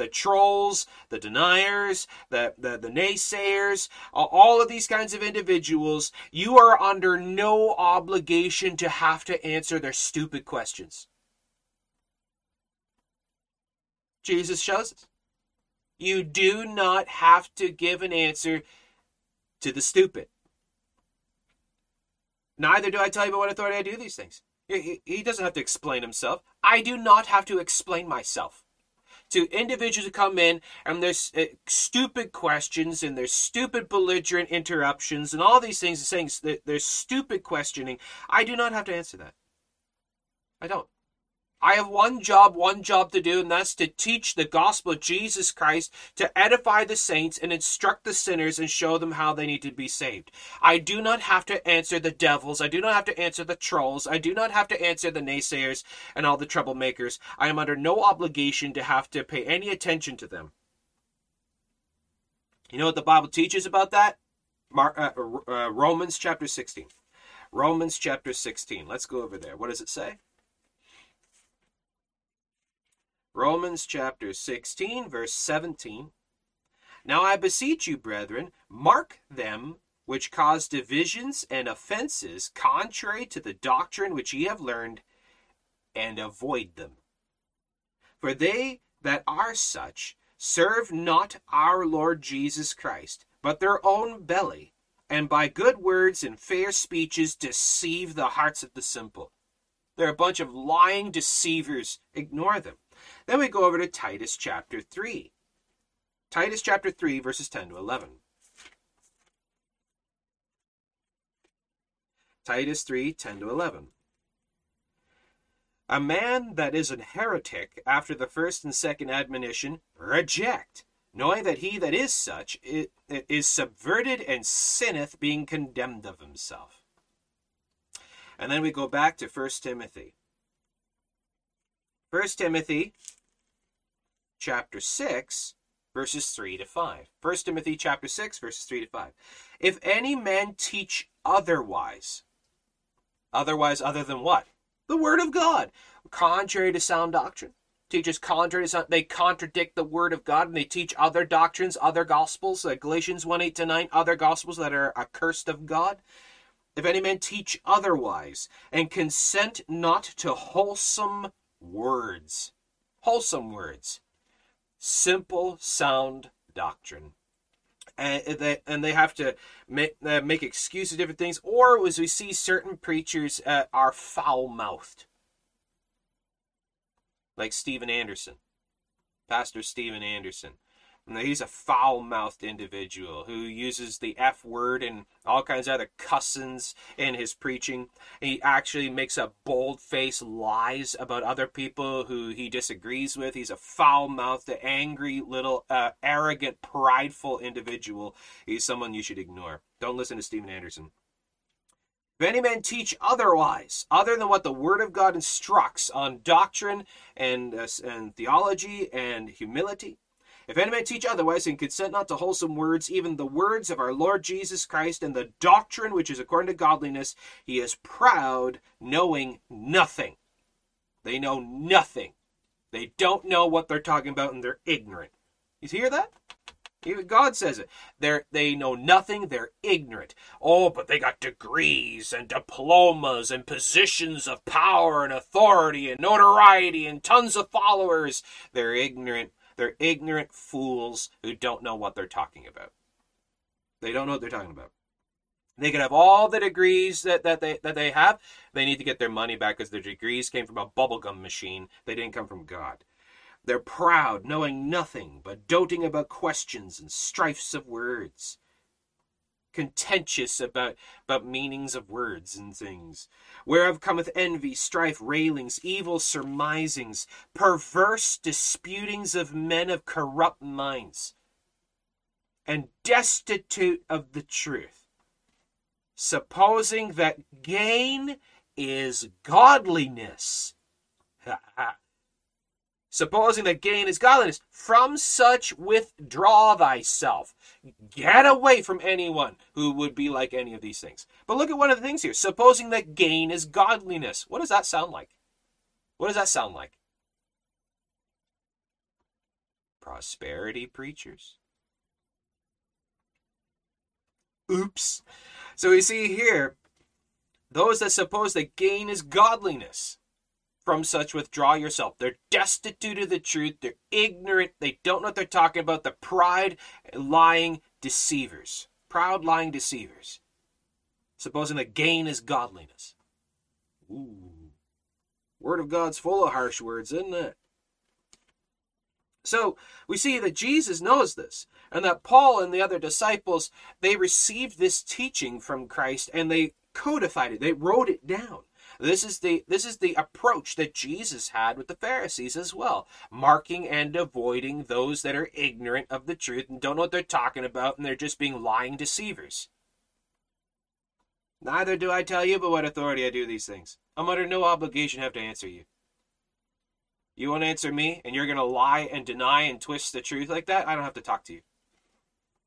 the trolls, the deniers, the, the, the naysayers, all of these kinds of individuals, you are under no obligation to have to answer their stupid questions. Jesus shows us. You do not have to give an answer to the stupid. Neither do I tell you by what authority I do these things. He doesn't have to explain himself. I do not have to explain myself to individuals who come in and there's uh, stupid questions and there's stupid belligerent interruptions and all these things and saying there's stupid questioning. I do not have to answer that. I don't. I have one job, one job to do, and that's to teach the gospel of Jesus Christ, to edify the saints and instruct the sinners and show them how they need to be saved. I do not have to answer the devils. I do not have to answer the trolls. I do not have to answer the naysayers and all the troublemakers. I am under no obligation to have to pay any attention to them. You know what the Bible teaches about that? Uh, uh, Romans chapter 16. Romans chapter 16. Let's go over there. What does it say? Romans chapter 16, verse 17. Now I beseech you, brethren, mark them which cause divisions and offenses contrary to the doctrine which ye have learned, and avoid them. For they that are such serve not our Lord Jesus Christ, but their own belly, and by good words and fair speeches deceive the hearts of the simple. They're a bunch of lying deceivers. Ignore them. Then we go over to Titus chapter 3. Titus chapter 3, verses 10 to 11. Titus 3, 10 to 11. A man that is an heretic after the first and second admonition, reject, knowing that he that is such is subverted and sinneth, being condemned of himself. And then we go back to 1 Timothy. 1 Timothy chapter 6, verses 3 to 5. 1 Timothy chapter 6, verses 3 to 5. If any man teach otherwise, otherwise other than what? The word of God, contrary to sound doctrine. Teaches contrary to sound, they contradict the word of God and they teach other doctrines, other gospels, Galatians 1 8 to 9, other gospels that are accursed of God. If any man teach otherwise, and consent not to wholesome words, wholesome words, simple, sound doctrine. And they, and they have to make, uh, make excuses, different things, or as we see certain preachers uh, are foul mouthed, like Steven Anderson, Pastor Steven Anderson. He's a foul mouthed individual who uses the F word and all kinds of other cussings in his preaching. He actually makes a bold face lies about other people who he disagrees with. He's a foul mouthed, angry, little, uh, arrogant, prideful individual. He's someone you should ignore. Don't listen to Steven Anderson. If any man teach otherwise, other than what the Word of God instructs on doctrine and, uh, and theology and humility, If any man teach otherwise and consent not to wholesome words, even the words of our Lord Jesus Christ and the doctrine which is according to godliness, he is proud, knowing nothing. They know nothing. They don't know what they're talking about and they're ignorant. You hear that? Even God says it. They're, they know nothing. They're ignorant. Oh, but they got degrees and diplomas and positions of power and authority and notoriety and tons of followers. They're ignorant. They're ignorant fools who don't know what they're talking about. They don't know what they're talking about. They could have all the degrees that, that they that they have. They need to get their money back because their degrees came from a bubblegum machine. They didn't come from God. They're proud, knowing nothing, but doting about questions and strifes of words. Contentious about, about meanings of words and things, whereof cometh envy, strife, railings, evil surmisings, perverse disputings of men of corrupt minds, and destitute of the truth, supposing that gain is godliness. Supposing that gain is godliness. From such withdraw thyself. Get away from anyone who would be like any of these things. But look at one of the things here. Supposing that gain is godliness. What does that sound like? What does that sound like? Prosperity preachers. Oops. So we see here those that suppose that gain is godliness from such withdraw yourself. They're destitute of the truth. They're ignorant. They don't know what they're talking about. The pride, lying deceivers. Proud, lying deceivers. Supposing that gain is godliness. Ooh. Word of God's full of harsh words, isn't it? So we see that Jesus knows this, and that Paul and the other disciples, they received this teaching from Christ and they codified it. They wrote it down. This is the this is the approach that Jesus had with the Pharisees as well, marking and avoiding those that are ignorant of the truth and don't know what they're talking about and they're just being lying deceivers. Neither do I tell you by what authority I do these things. I'm under no obligation to have to answer you. You won't answer me, and you're going to lie and deny and twist the truth like that? I don't have to talk to you.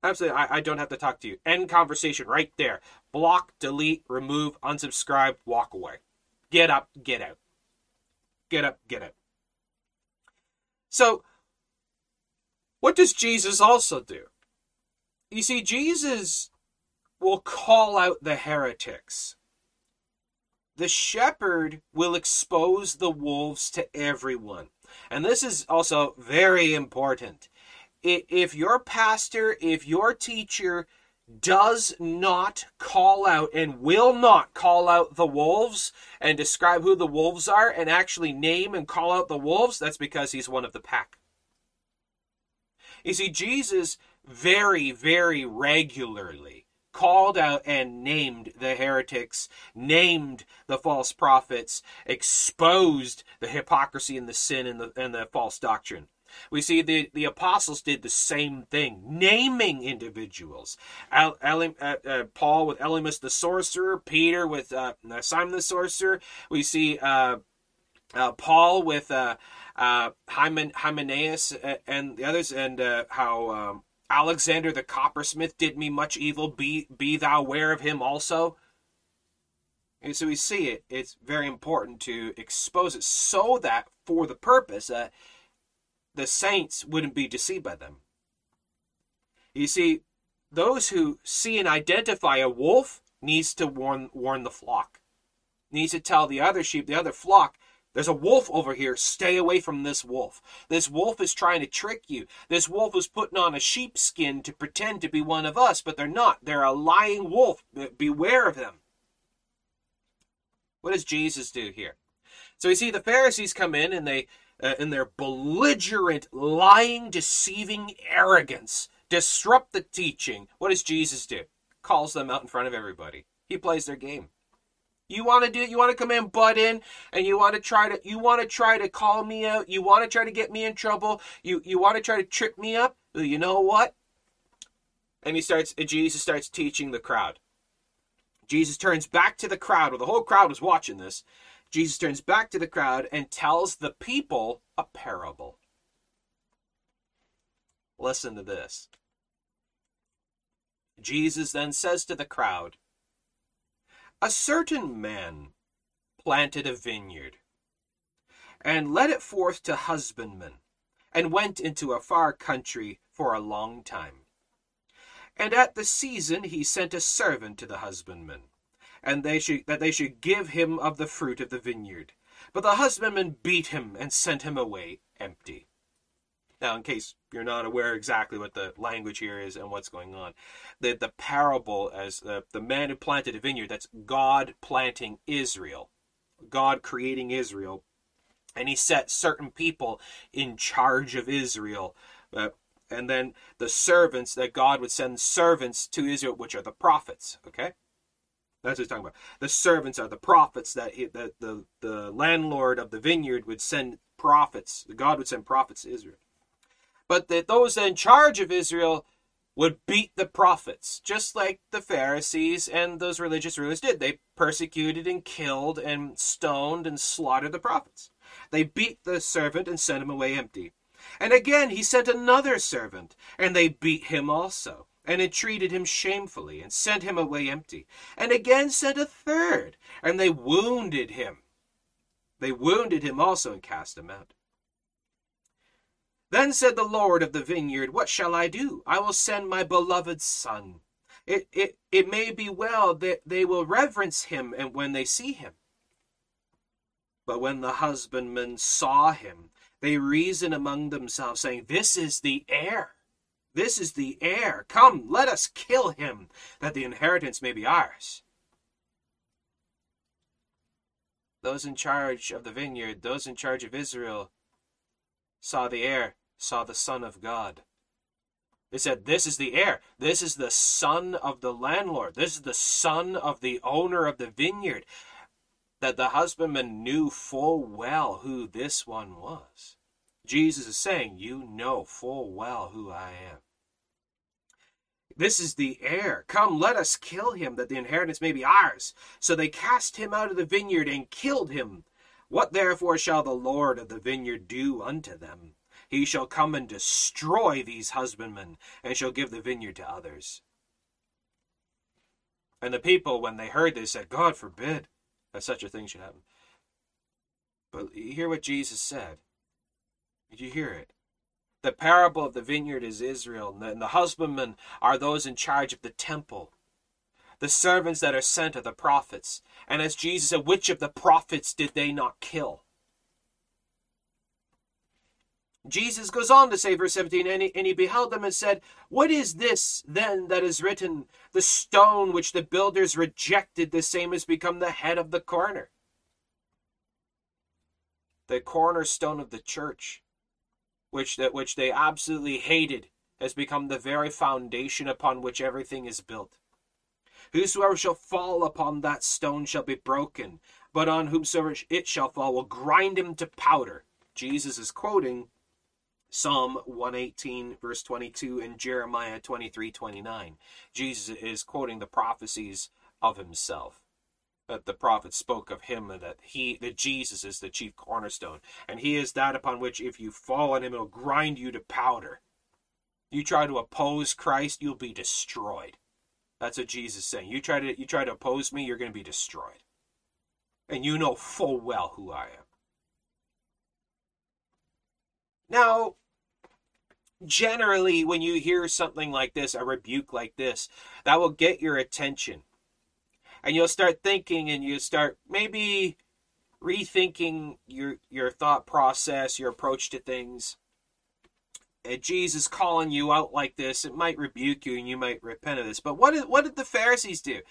Absolutely, I, I don't have to talk to you. End conversation right there. Block, delete, remove, unsubscribe, walk away. Get up, get out. Get up, get out. So, what does Jesus also do? You see, Jesus will call out the heretics. The shepherd will expose the wolves to everyone. And this is also very important. If your pastor, if your teacher does not call out and will not call out the wolves and describe who the wolves are and actually name and call out the wolves, that's because he's one of the pack. You see, Jesus very, very regularly called out and named the heretics, named the false prophets, exposed the hypocrisy and the sin and the, and the false doctrine. We see the, the apostles did the same thing, naming individuals. El, uh, uh, Paul with Elymas the sorcerer, Peter with uh, Simon the sorcerer. We see uh, uh, Paul with uh, Hymen, Hymenaeus and the others, and how um, Alexander the coppersmith did me much evil. Be, be thou aware of him also. And so we see it. It's very important to expose it so that for the purpose that the saints wouldn't be deceived by them. You see, those who see and identify a wolf needs to warn warn the flock. Needs to tell the other sheep, the other flock, there's a wolf over here. Stay away from this wolf. This wolf is trying to trick you. This wolf is putting on a sheepskin to pretend to be one of us, but they're not. They're a lying wolf. Beware of them. What does Jesus do here? So you see, the Pharisees come in and they uh, in their belligerent, lying, deceiving arrogance disrupt the teaching. What does Jesus do? Calls them out in front of everybody. He plays their game. You want to do it? You want to come in, butt in, and you want to try to you want to try to call me out. You want to try to get me in trouble. You you want to try to trip me up. You know what? And he starts. Jesus starts teaching the crowd. Jesus turns back to the crowd. Well, the whole crowd was watching this, Jesus turns back to the crowd and tells the people a parable. Listen to this. Jesus then says to the crowd, A certain man planted a vineyard, and led it forth to husbandmen, and went into a far country for a long time. And at the season he sent a servant to the husbandmen, and they should, that they should give him of the fruit of the vineyard. But the husbandman beat him and sent him away empty. Now, in case you're not aware exactly what the language here is and what's going on, the, the parable as the, the man who planted a vineyard, that's God planting Israel, God creating Israel, and he set certain people in charge of Israel. Uh, and then the servants that God would send servants to Israel, which are the prophets. Okay, that's what he's talking about. The servants are the prophets that, he, that the the landlord of the vineyard would send prophets. God would send prophets to Israel but that those in charge of Israel would beat the prophets, just like the Pharisees and those religious rulers did. They persecuted and killed and stoned and slaughtered the prophets. They beat the servant and sent him away empty. And again he sent another servant, and they beat him also, and entreated him shamefully, and sent him away empty. And again sent a third, and they wounded him. They wounded him also and cast him out. Then said the Lord of the vineyard, What shall I do? I will send my beloved son. It, it, it may be well that they will reverence him and when they see him. But when the husbandmen saw him, they reasoned among themselves, saying, This is the heir. This is the heir. Come, let us kill him, that the inheritance may be ours. Those in charge of the vineyard, those in charge of Israel, saw the heir saw the Son of God. They said, This is the heir. This is the son of the landlord. This is the son of the owner of the vineyard. That the husbandman knew full well who this one was. Jesus is saying, You know full well who I am. This is the heir. Come, let us kill him, that the inheritance may be ours. So they cast him out of the vineyard and killed him. What therefore shall the Lord of the vineyard do unto them? He shall come and destroy these husbandmen, and shall give the vineyard to others. And the people, when they heard this, said, God forbid that such a thing should happen. But you hear what Jesus said. Did you hear it? The parable of the vineyard is Israel, and the husbandmen are those in charge of the temple. The servants that are sent are the prophets. And as Jesus said, which of the prophets did they not kill? Jesus goes on to say, verse 17, and he, and he beheld them and said, What is this then that is written? The stone which the builders rejected, the same has become the head of the corner. The cornerstone of the church, which that which they absolutely hated, has become the very foundation upon which everything is built. Whosoever shall fall upon that stone shall be broken, but on whomsoever it shall fall will grind him to powder. Jesus is quoting Psalm 118, verse 22, and Jeremiah 23, 29. Jesus is quoting the prophecies of himself. That the prophet spoke of him that he that Jesus is the chief cornerstone. And he is that upon which if you fall on him, it'll grind you to powder. You try to oppose Christ, you'll be destroyed. That's what Jesus is saying. You try to you try to oppose me, you're going to be destroyed. And you know full well who I am. Now, generally when you hear something like this, a rebuke like this, that will get your attention. And you'll start thinking and you start maybe rethinking your your thought process, your approach to things. And Jesus calling you out like this, it might rebuke you and you might repent of this. But what did, what did the Pharisees do?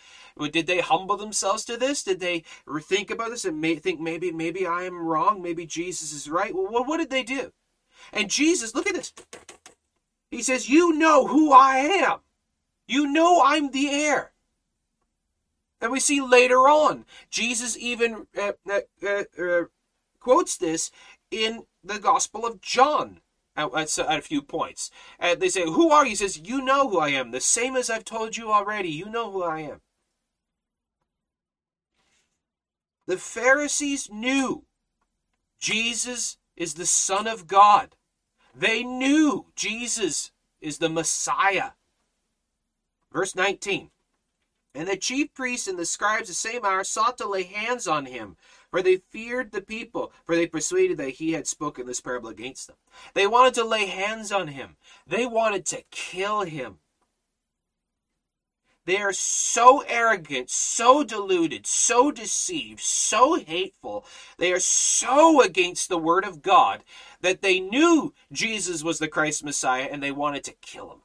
Did they humble themselves to this? Did they think about this and may, think maybe maybe I am wrong, maybe Jesus is right? Well, what did they do? And Jesus, look at this. He says, You know who I am. You know I'm the heir. And we see later on, Jesus even uh, uh, uh, uh quotes this in the Gospel of John at, at, at a few points. And they say, Who are you? He says, You know who I am. The same as I've told you already. You know who I am. The Pharisees knew Jesus is the Son of God. They knew Jesus is the Messiah. Verse 19. And the chief priests and the scribes the same hour sought to lay hands on him, for they feared the people, for they persuaded that he had spoken this parable against them. They wanted to lay hands on him. They wanted to kill him. They are so arrogant, so deluded, so deceived, so hateful. They are so against the word of God that they knew Jesus was the Christ Messiah and they wanted to kill him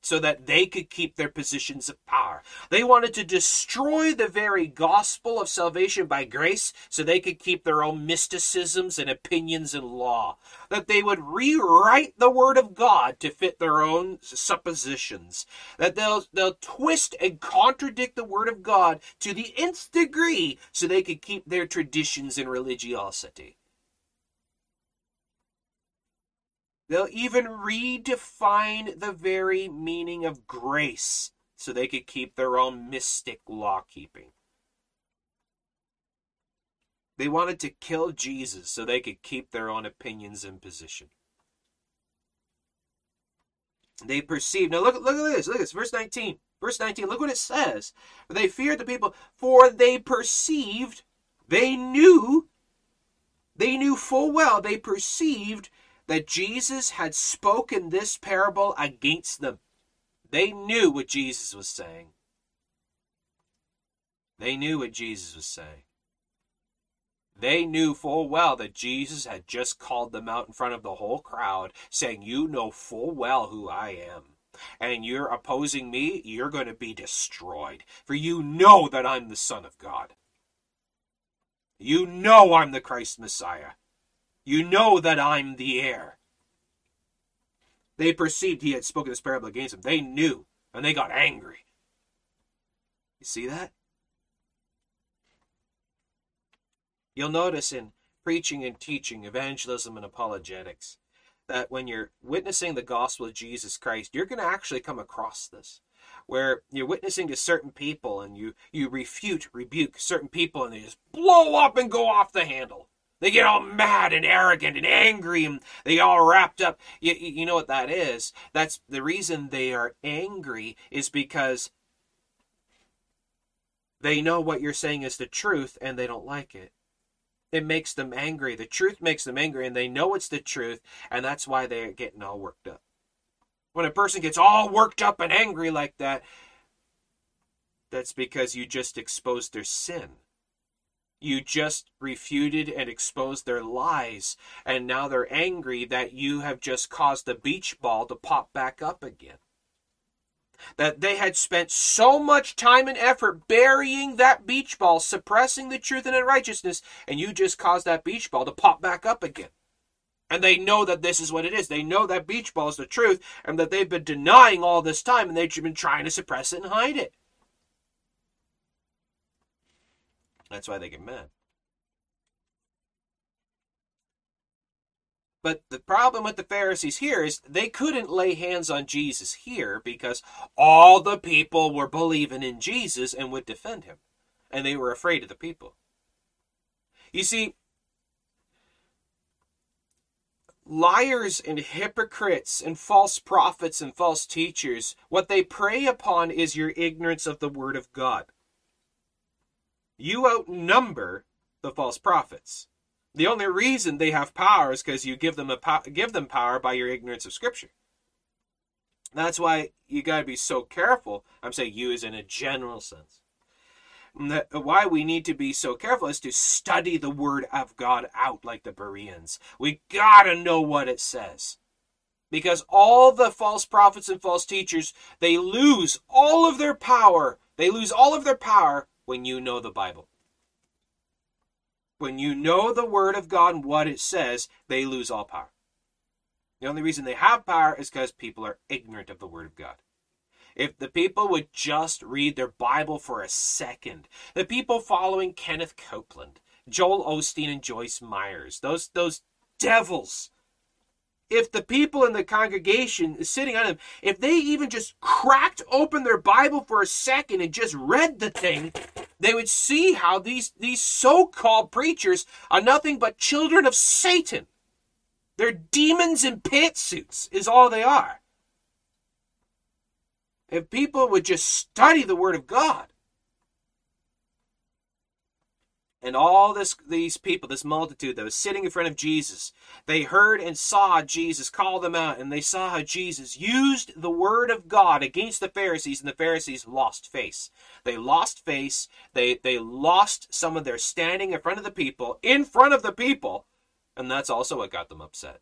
so that they could keep their positions of power. They wanted to destroy the very gospel of salvation by grace so they could keep their own mysticisms and opinions and law. That they would rewrite the word of God to fit their own suppositions. That they'll they'll twist and contradict the word of God to the nth degree so they could keep their traditions and religiosity. They'll even redefine the very meaning of grace so they could keep their own mystic law keeping. They wanted to kill Jesus so they could keep their own opinions and position. They perceived. Now look, look at this. Look at this. Verse 19. Verse 19. Look what it says. They feared the people, for they perceived, they knew, they knew full well, they perceived that Jesus had spoken this parable against them. They knew what Jesus was saying. They knew what Jesus was saying. They knew full well that Jesus had just called them out in front of the whole crowd, saying, You know full well who I am. And you're opposing me, you're going to be destroyed. For you know that I'm the Son of God. You know I'm the Christ Messiah. You know that I'm the heir. They perceived he had spoken this parable against them. They knew, and they got angry. You see that? You'll notice in preaching and teaching, evangelism and apologetics, that when you're witnessing the gospel of Jesus Christ, you're going to actually come across this where you're witnessing to certain people and you you refute rebuke certain people and they just blow up and go off the handle they get all mad and arrogant and angry and they all wrapped up. You, you know what that is? That's the reason they are angry is because they know what you're saying is the truth and they don't like it. It makes them angry. The truth makes them angry and they know it's the truth and that's why they're getting all worked up. When a person gets all worked up and angry like that, that's because you just exposed their sin. You just refuted and exposed their lies, and now they're angry that you have just caused the beach ball to pop back up again. That they had spent so much time and effort burying that beach ball, suppressing the truth and unrighteousness, and you just caused that beach ball to pop back up again. And they know that this is what it is. They know that beach ball is the truth, and that they've been denying all this time, and they've been trying to suppress it and hide it. That's why they get mad. But the problem with the Pharisees here is they couldn't lay hands on Jesus here because all the people were believing in Jesus and would defend him. And they were afraid of the people. You see, liars and hypocrites and false prophets and false teachers, what they prey upon is your ignorance of the Word of God you outnumber the false prophets. The only reason they have power is because you give them a po- give them power by your ignorance of Scripture. That's why you got to be so careful. I'm saying you as in a general sense. That why we need to be so careful is to study the Word of God out like the Bereans. We got to know what it says. Because all the false prophets and false teachers, they lose all of their power. They lose all of their power when you know the Bible. When you know the Word of God and what it says, they lose all power. The only reason they have power is because people are ignorant of the Word of God. If the people would just read their Bible for a second, the people following Kenneth Copeland, Joel Osteen, and Joyce Myers, those those devils if the people in the congregation sitting on them, if they even just cracked open their Bible for a second and just read the thing, they would see how these, these so-called preachers are nothing but children of Satan. They're demons in pantsuits, is all they are. If people would just study the Word of God, and all this these people this multitude that was sitting in front of jesus they heard and saw jesus call them out and they saw how jesus used the word of god against the pharisees and the pharisees lost face. They lost face. They they lost some of their standing in front of the people in front of the people and that's also what got them upset.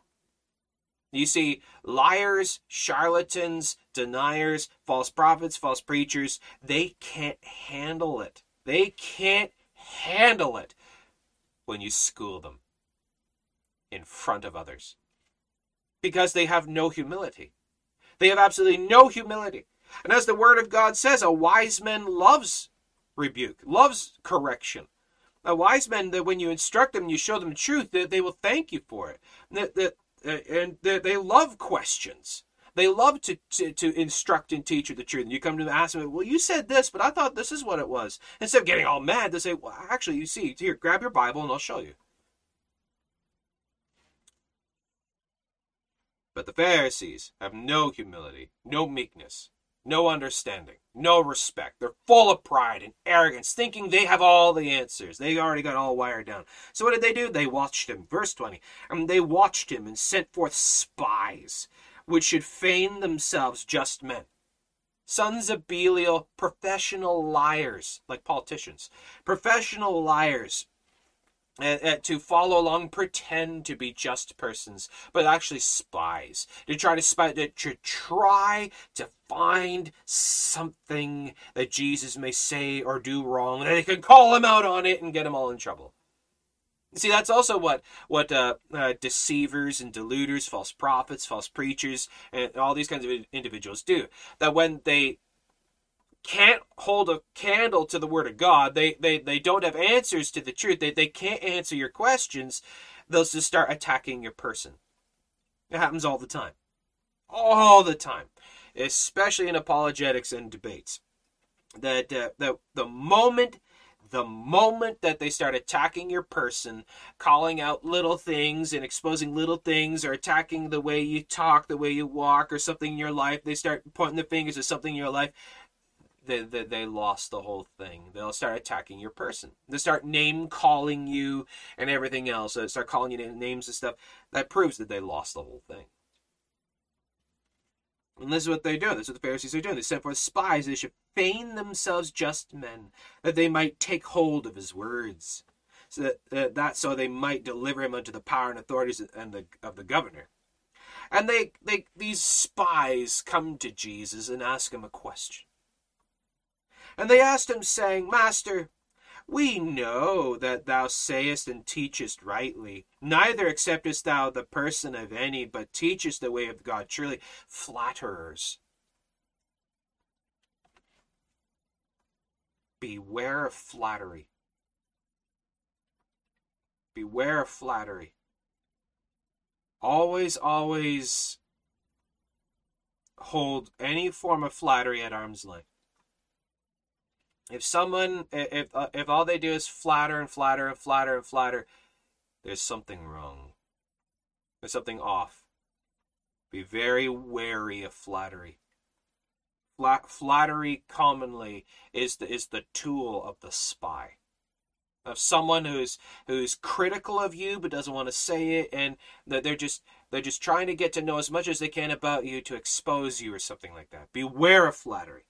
You see, liars, charlatans, deniers, false prophets, false preachers, they can't handle it. They can't handle it when you school them in front of others because they have no humility. They have absolutely no humility. And as the word of God says, a wise man loves rebuke, loves correction. A wise man that when you instruct them, you show them truth, that they will thank you for it. That, that, uh, and they love questions. They love to, to, to instruct and teach you the truth. And you come to them and ask them, well, you said this, but I thought this is what it was. Instead of getting all mad, they say, well, actually, you see, here, grab your Bible and I'll show you. But the Pharisees have no humility, no meekness, no understanding, no respect. They're full of pride and arrogance, thinking they have all the answers. They already got all wired down. So what did they do? They watched him. Verse 20. And they watched him and sent forth spies which should feign themselves just men. Sons of Belial, professional liars, like politicians, professional liars uh, uh, to follow along, pretend to be just persons, but actually spies. To try to spy, to, to try to find something that Jesus may say or do wrong, and they can call him out on it and get him all in trouble. See, that's also what what uh, uh, deceivers and deluders, false prophets, false preachers, and all these kinds of individuals do. That when they can't hold a candle to the word of God, they they, they don't have answers to the truth. They they can't answer your questions. They'll just start attacking your person. It happens all the time, all the time, especially in apologetics and debates. That uh, that the moment the moment that they start attacking your person, calling out little things and exposing little things, or attacking the way you talk, the way you walk, or something in your life, they start pointing the fingers at something in your life. They, they, they lost the whole thing. They'll start attacking your person. They start name calling you and everything else. They start calling you names and stuff. That proves that they lost the whole thing. And this is what they do. This is what the Pharisees are doing. They sent forth spies. They should feign themselves just men, that they might take hold of his words, so that, uh, that so they might deliver him unto the power and authorities and the, of the governor. And they, they these spies come to Jesus and ask him a question. And they asked him, saying, Master, we know that thou sayest and teachest rightly. Neither acceptest thou the person of any, but teachest the way of God. Truly, flatterers. Beware of flattery. Beware of flattery. Always, always hold any form of flattery at arm's length if someone if uh, if all they do is flatter and flatter and flatter and flatter there's something wrong. There's something off. Be very wary of flattery. Flat, flattery commonly is the is the tool of the spy. Of someone who's who's critical of you but doesn't want to say it and that they're just they're just trying to get to know as much as they can about you to expose you or something like that. Beware of flattery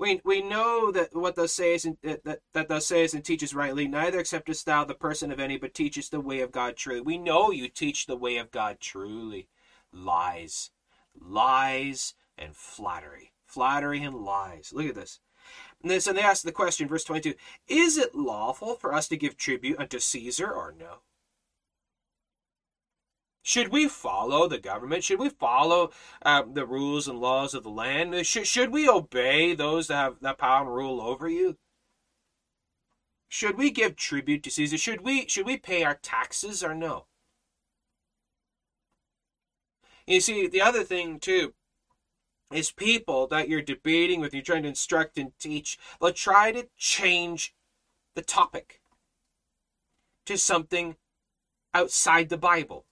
we, we know that what thou sayest and, that, that thou sayest and teachest rightly, neither acceptest thou the person of any, but teachest the way of God truly. We know you teach the way of God truly. Lies, lies, and flattery, flattery and lies. Look at this. And then, so they ask the question, verse twenty-two: Is it lawful for us to give tribute unto Caesar or no? Should we follow the government? Should we follow uh, the rules and laws of the land? Should, should we obey those that have that power and rule over you? Should we give tribute to Caesar? Should we should we pay our taxes or no? You see, the other thing too is people that you're debating with, you're trying to instruct and teach, they'll try to change the topic to something outside the Bible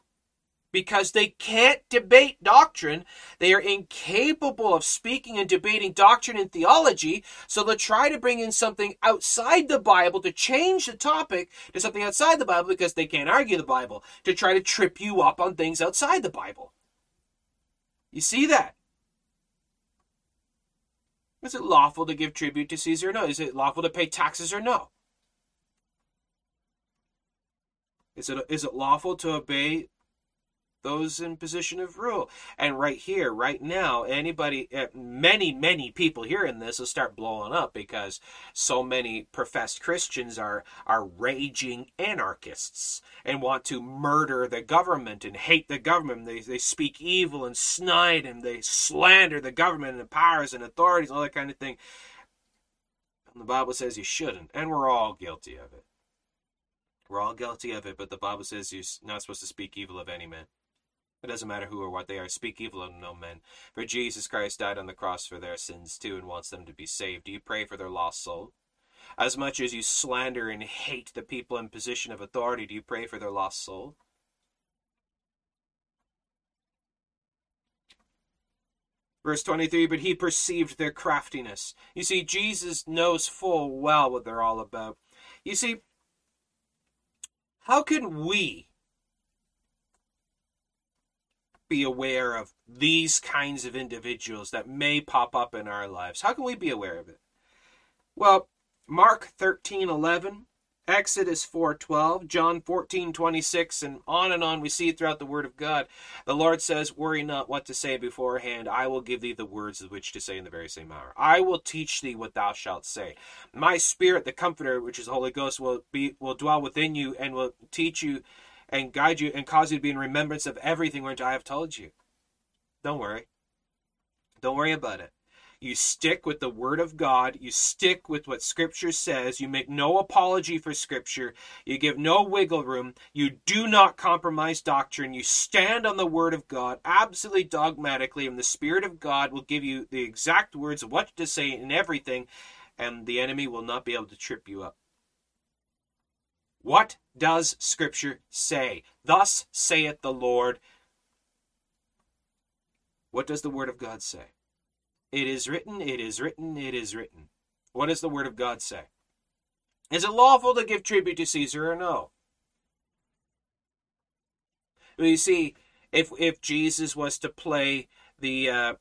because they can't debate doctrine. They are incapable of speaking and debating doctrine and theology. So they'll try to bring in something outside the Bible to change the topic to something outside the Bible because they can't argue the Bible to try to trip you up on things outside the Bible. You see that? Is it lawful to give tribute to Caesar or no? Is it lawful to pay taxes or no? Is it, is it lawful to obey those in position of rule. And right here, right now, anybody, eh, many, many people hearing this will start blowing up because so many professed Christians are are raging anarchists and want to murder the government and hate the government. They they speak evil and snide and they slander the government and the powers and authorities, and all that kind of thing. And the Bible says you shouldn't, and we're all guilty of it. We're all guilty of it, but the Bible says you're not supposed to speak evil of any man. It doesn't matter who or what they are. Speak evil of no men. For Jesus Christ died on the cross for their sins too and wants them to be saved. Do you pray for their lost soul? As much as you slander and hate the people in position of authority, do you pray for their lost soul? Verse 23 But he perceived their craftiness. You see, Jesus knows full well what they're all about. You see, how can we be aware of these kinds of individuals that may pop up in our lives? How can we be aware of it? Well, Mark 13 11, Exodus 4 12, John 14 26, and on and on we see throughout the Word of God. The Lord says, Worry not what to say beforehand. I will give thee the words which to say in the very same hour. I will teach thee what thou shalt say. My Spirit, the Comforter, which is the Holy Ghost, will be will dwell within you and will teach you and guide you and cause you to be in remembrance of everything which I have told you. Don't worry. Don't worry about it. You stick with the Word of God. You stick with what Scripture says. You make no apology for Scripture. You give no wiggle room. You do not compromise doctrine. You stand on the Word of God absolutely dogmatically, and the Spirit of God will give you the exact words of what to say in everything, and the enemy will not be able to trip you up. What does Scripture say? Thus saith the Lord. What does the Word of God say? It is written, it is written, it is written. What does the Word of God say? Is it lawful to give tribute to Caesar or no? Well, you see, if if Jesus was to play the uh,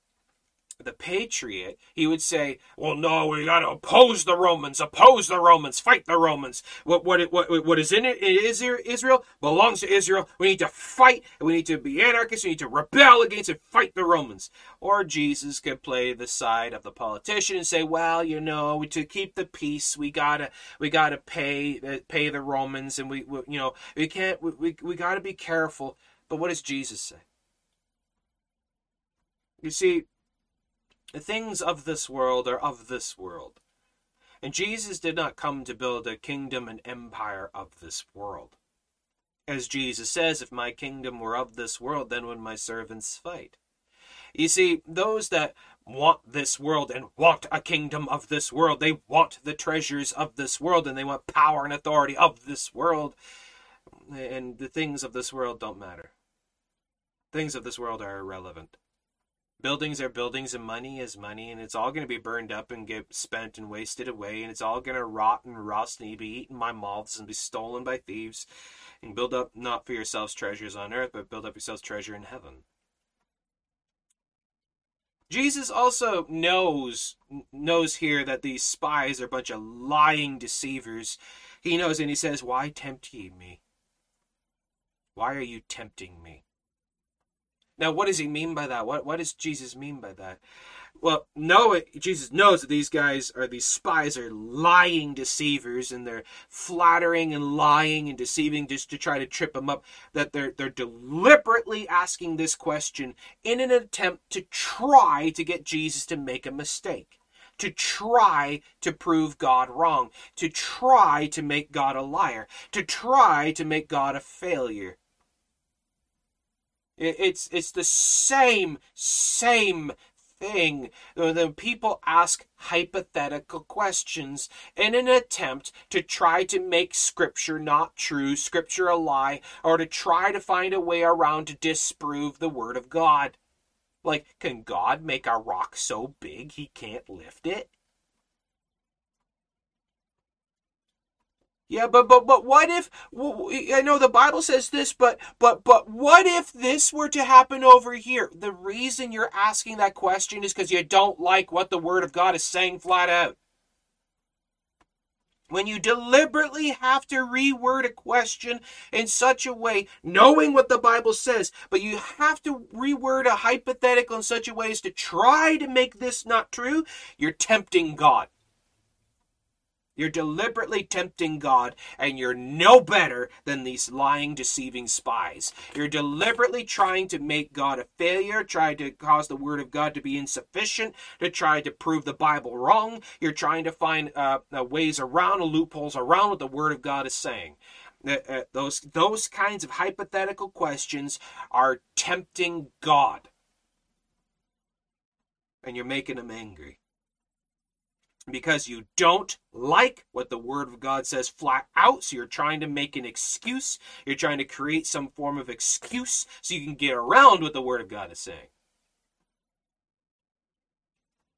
the patriot, he would say, "Well, no, we got to oppose the Romans, oppose the Romans, fight the Romans. What what what what is in it is Israel belongs to Israel. We need to fight, we need to be anarchists. We need to rebel against and fight the Romans." Or Jesus could play the side of the politician and say, "Well, you know, to keep the peace, we gotta we gotta pay uh, pay the Romans, and we, we you know we can't we we, we got to be careful." But what does Jesus say? You see, the things of this world are of this world. And Jesus did not come to build a kingdom and empire of this world. As Jesus says, if my kingdom were of this world, then would my servants fight. You see, those that want this world and want a kingdom of this world, they want the treasures of this world and they want power and authority of this world. And the things of this world don't matter. Things of this world are irrelevant buildings are buildings and money is money and it's all going to be burned up and get spent and wasted away and it's all going to rot and rust and be eaten by moths and be stolen by thieves and build up not for yourselves treasures on earth but build up yourselves treasure in heaven. Jesus also knows knows here that these spies are a bunch of lying deceivers. He knows and he says why tempt ye me? Why are you tempting me now, what does he mean by that? What what does Jesus mean by that? Well, no, Jesus knows that these guys are these spies are lying deceivers, and they're flattering and lying and deceiving just to try to trip him up. That they're they're deliberately asking this question in an attempt to try to get Jesus to make a mistake to try to prove God wrong, to try to make God a liar, to try to make God a failure. It's it's the same same thing. The people ask hypothetical questions in an attempt to try to make Scripture not true, Scripture a lie, or to try to find a way around to disprove the Word of God. Like, can God make a rock so big he can't lift it? Yeah, but but but what if I know the Bible says this, but but but what if this were to happen over here? The reason you're asking that question is because you don't like what the Word of God is saying flat out. When you deliberately have to reword a question in such a way, knowing what the Bible says, but you have to reword a hypothetical in such a way as to try to make this not true, you're tempting God. You're deliberately tempting God, and you're no better than these lying, deceiving spies. You're deliberately trying to make God a failure, trying to cause the Word of God to be insufficient, to try to prove the Bible wrong. You're trying to find uh, uh, ways around, loopholes around what the Word of God is saying. Uh, uh, those those kinds of hypothetical questions are tempting God, and you're making him angry because you don't like what the Word of God says flat out. So you're trying to make an excuse. You're trying to create some form of excuse so you can get around what the Word of God is saying.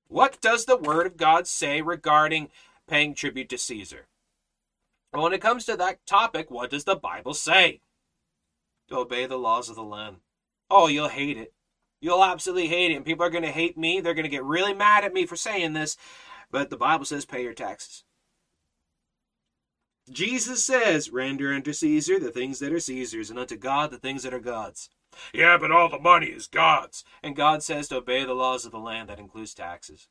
What does the Word of God say regarding paying tribute to Caesar? Well, when it comes to that topic, what does the Bible say? To obey the laws of the land. Oh, you'll hate it. You'll absolutely hate it. And people are going to hate me. They're going to get really mad at me for saying this. But the Bible says pay your taxes. Jesus says, render unto Caesar the things that are Caesar's, and unto God the things that are God's. Yeah, but all the money is God's. And God says to obey the laws of the land, that includes taxes.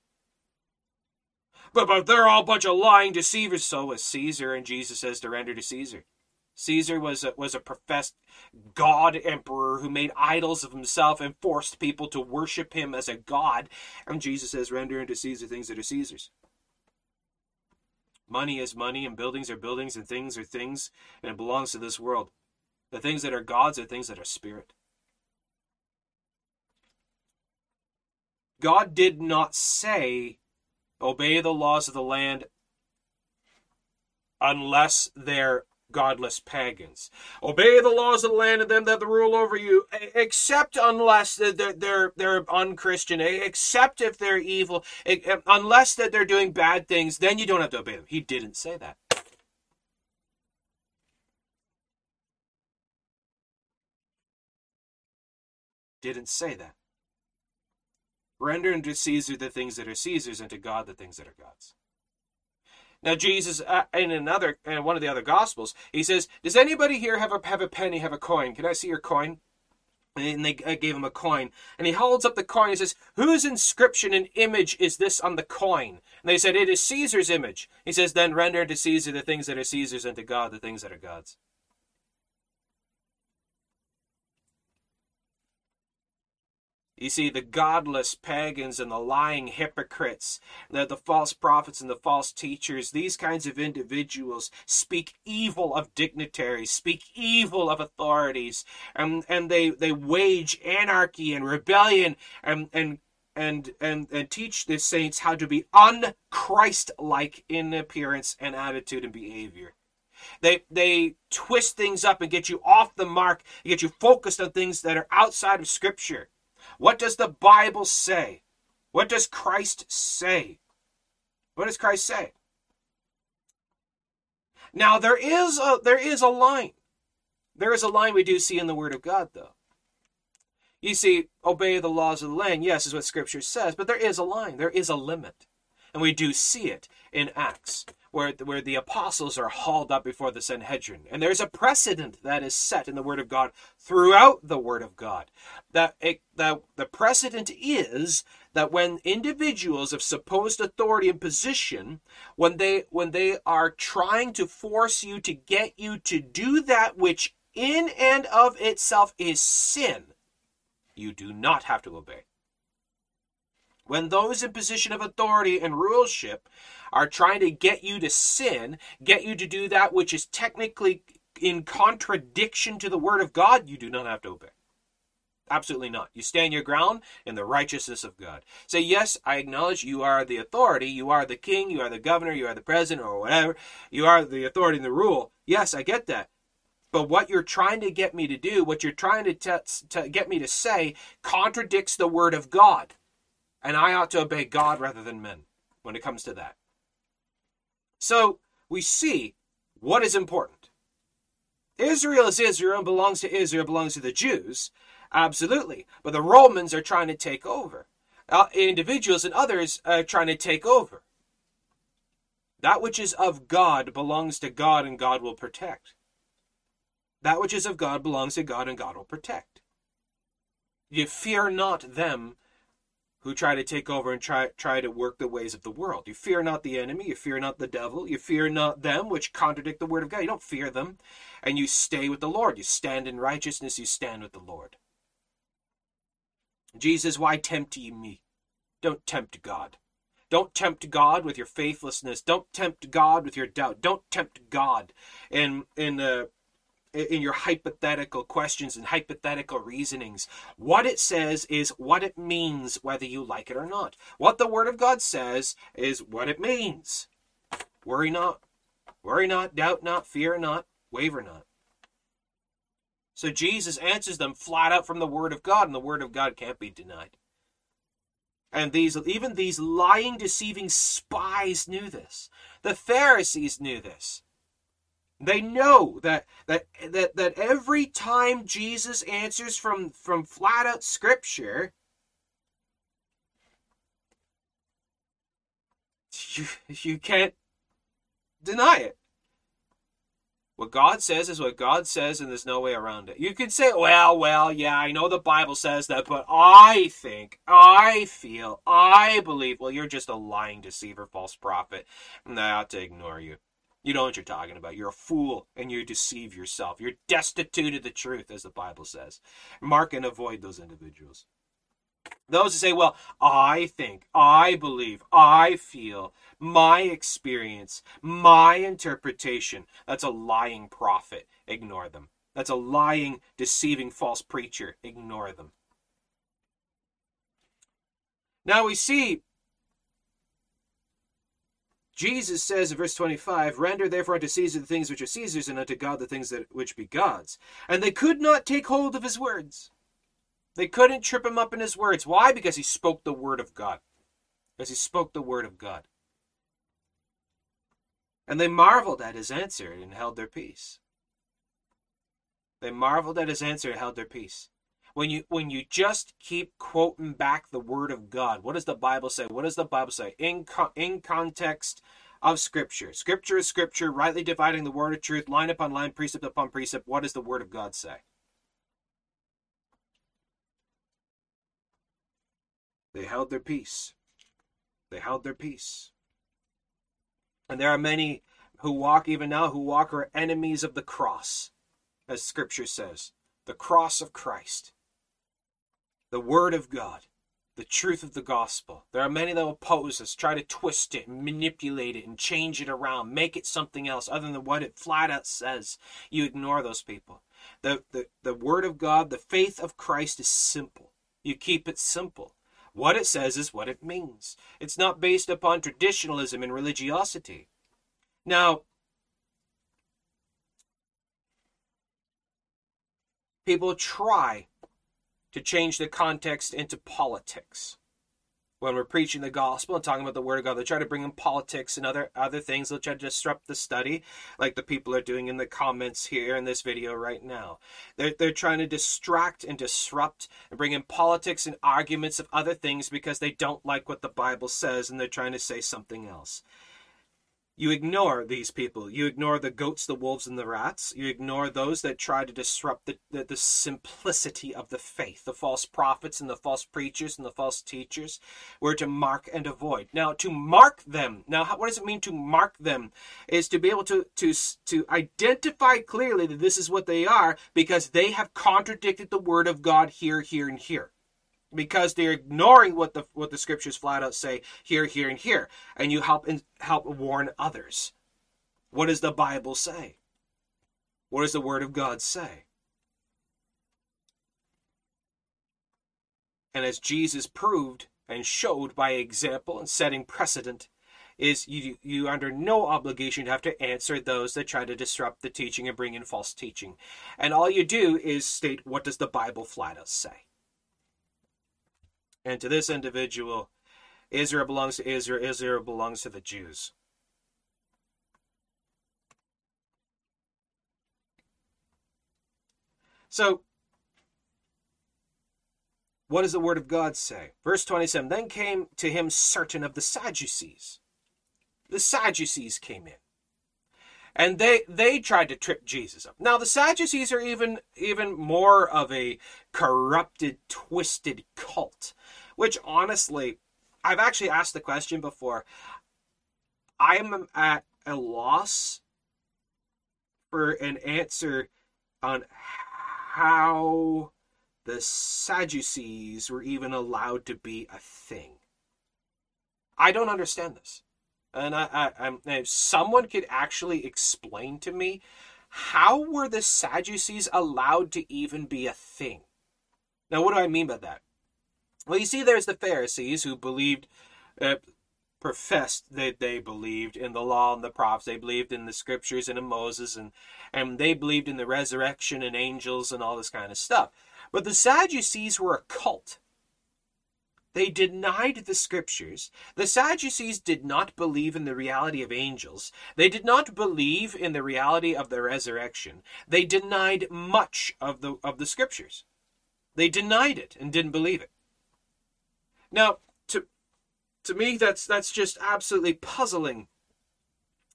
But, but they're all a bunch of lying deceivers. So is Caesar, and Jesus says to render to Caesar. Caesar was a, was a professed god emperor who made idols of himself and forced people to worship him as a god. And Jesus says, render unto Caesar things that are Caesar's. Money is money, and buildings are buildings, and things are things, and it belongs to this world. The things that are God's are things that are spirit. God did not say, obey the laws of the land unless they're godless pagans. Obey the laws of the land and them that rule over you, except unless they're they're they're unchristian, except if they're evil, unless that they're doing bad things, then you don't have to obey them. He didn't say that. Didn't say that. Render unto Caesar the things that are Caesar's, and to God the things that are God's. Now Jesus, uh, in another, in one of the other gospels, he says, "Does anybody here have a have a penny, have a coin? Can I see your coin?" And they uh, gave him a coin, and he holds up the coin. and says, "Whose inscription and image is this on the coin?" And they said, "It is Caesar's image." He says, "Then render to Caesar the things that are Caesar's, and to God the things that are God's." You see, the godless pagans and the lying hypocrites, the, the false prophets and the false teachers, these kinds of individuals speak evil of dignitaries, speak evil of authorities, and, and they, they wage anarchy and rebellion and, and and and and teach the saints how to be unchrist-like in appearance and attitude and behavior. They they twist things up and get you off the mark, get you focused on things that are outside of Scripture. What does the Bible say? What does Christ say? What does Christ say? Now there is a there is a line. There is a line we do see in the Word of God, though. You see, obey the laws of the land, yes, is what Scripture says, but there is a line, there is a limit. And we do see it in Acts where, where the apostles are hauled up before the Sanhedrin. And there's a precedent that is set in the Word of God throughout the Word of God. That, it, that the precedent is that when individuals of supposed authority and position, when they when they are trying to force you to get you to do that which in and of itself is sin, you do not have to obey. When those in position of authority and rulership are trying to get you to sin, get you to do that which is technically in contradiction to the word of God, you do not have to obey. Absolutely not. You stand your ground in the righteousness of God. Say, yes, I acknowledge you are the authority. You are the king. You are the governor. You are the president or whatever. You are the authority and the rule. Yes, I get that. But what you're trying to get me to do, what you're trying to, t- to get me to say, contradicts the word of God. And I ought to obey God rather than men when it comes to that. So we see what is important. Israel is Israel and belongs to Israel, belongs to the Jews. Absolutely. But the Romans are trying to take over. Uh, individuals and others are trying to take over. That which is of God belongs to God and God will protect. That which is of God belongs to God and God will protect. You fear not them who try to take over and try, try to work the ways of the world. You fear not the enemy, you fear not the devil, you fear not them which contradict the word of God. You don't fear them. And you stay with the Lord. You stand in righteousness, you stand with the Lord. Jesus, why tempt ye me? Don't tempt God. Don't tempt God with your faithlessness. Don't tempt God with your doubt. Don't tempt God in in uh, in your hypothetical questions and hypothetical reasonings. What it says is what it means, whether you like it or not. What the Word of God says is what it means. Worry not. Worry not, doubt not, fear not, waver not. So Jesus answers them flat out from the Word of God, and the Word of God can't be denied. And these, even these lying, deceiving spies knew this. The Pharisees knew this. They know that that that that every time Jesus answers from from flat out Scripture, you you can't deny it. What God says is what God says, and there's no way around it. You can say, well, well, yeah, I know the Bible says that, but I think, I feel, I believe. Well, you're just a lying deceiver, false prophet, and I ought to ignore you. You know what you're talking about. You're a fool and you deceive yourself. You're destitute of the truth, as the Bible says. Mark and avoid those individuals. Those who say, well, I think, I believe, I feel, my experience, my interpretation, that's a lying prophet. Ignore them. That's a lying, deceiving, false preacher. Ignore them. Now we see Jesus says in verse 25, Render therefore unto Caesar the things which are Caesar's, and unto God the things that which be God's. And they could not take hold of his words. They couldn't trip him up in his words. Why? Because he spoke the word of God. Because he spoke the word of God. And they marveled at his answer and held their peace. They marveled at his answer and held their peace. When you when you just keep quoting back the word of God, what does the Bible say? What does the Bible say? In in context of scripture. Scripture is scripture, rightly dividing the word of truth, line upon line, precept upon precept. What does the word of God say? They held their peace. They held their peace. And there are many who walk, even now, who walk are enemies of the cross, as Scripture says the cross of Christ, the Word of God, the truth of the gospel. There are many that oppose us, try to twist it, manipulate it, and change it around, make it something else other than what it flat out says. You ignore those people. The, the, the Word of God, the faith of Christ is simple. You keep it simple. What it says is what it means. It's not based upon traditionalism and religiosity. Now, people try to change the context into politics when we're preaching the gospel and talking about the word of God. They try to bring in politics and other other things. They'll try to disrupt the study, like the people are doing in the comments here in this video right now. They're they're trying to distract and disrupt and bring in politics and arguments of other things because they don't like what the Bible says and they're trying to say something else. You ignore these people. You ignore the goats, the wolves, and the rats. You ignore those that try to disrupt the, the, the, simplicity of the faith. The false prophets and the false preachers and the false teachers were to mark and avoid. Now, to mark them, now, what does it mean to mark them? Is to be able to, to, to identify clearly that this is what they are because they have contradicted the word of God here, here, and here because they're ignoring what the what the scriptures flat out say here, here, and here, and you help and help warn others. What does the Bible say? What does the Word of God say? and as Jesus proved and showed by example and setting precedent, is you you under no obligation to have to answer those that try to disrupt the teaching and bring in false teaching. And all you do is state what does the Bible flat out say. And to this individual, Israel belongs to Israel, Israel belongs to the Jews. So, what does the Word of God say? Verse 27 Then came to him certain of the Sadducees. The Sadducees came in. And they they tried to trip Jesus up. Now the Sadducees are even even more of a corrupted, twisted cult, which honestly, I've actually asked the question before. I am at a loss for an answer on how the Sadducees were even allowed to be a thing. I don't understand this. And I, I, I'm, if someone could actually explain to me how were the Sadducees allowed to even be a thing? Now, what do I mean by that? Well, you see, there's the Pharisees who believed, uh, professed that they believed in the law and the prophets. They believed in the scriptures and in Moses, and and they believed in the resurrection and angels and all this kind of stuff. But the Sadducees were a cult. They denied the scriptures. The Sadducees did not believe in the reality of angels. They did not believe in the reality of the resurrection. They denied much of the of the scriptures. They denied it and didn't believe it. Now, to to me that's that's just absolutely puzzling.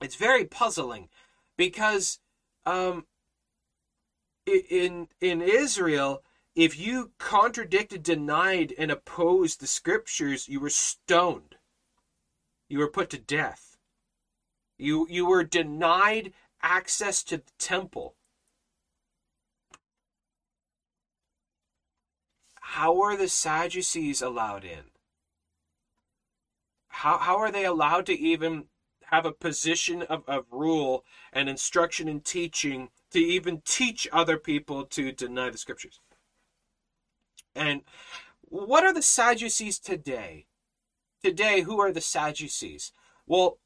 It's very puzzling because um, in in Israel, if you contradicted, denied, and opposed the scriptures, you were stoned. You were put to death. You you were denied access to the temple. How are the Sadducees allowed in? How how are they allowed to even have a position of, of rule and instruction and teaching to even teach other people to deny the scriptures. And what are the Sadducees today? Today, who are the Sadducees? Well,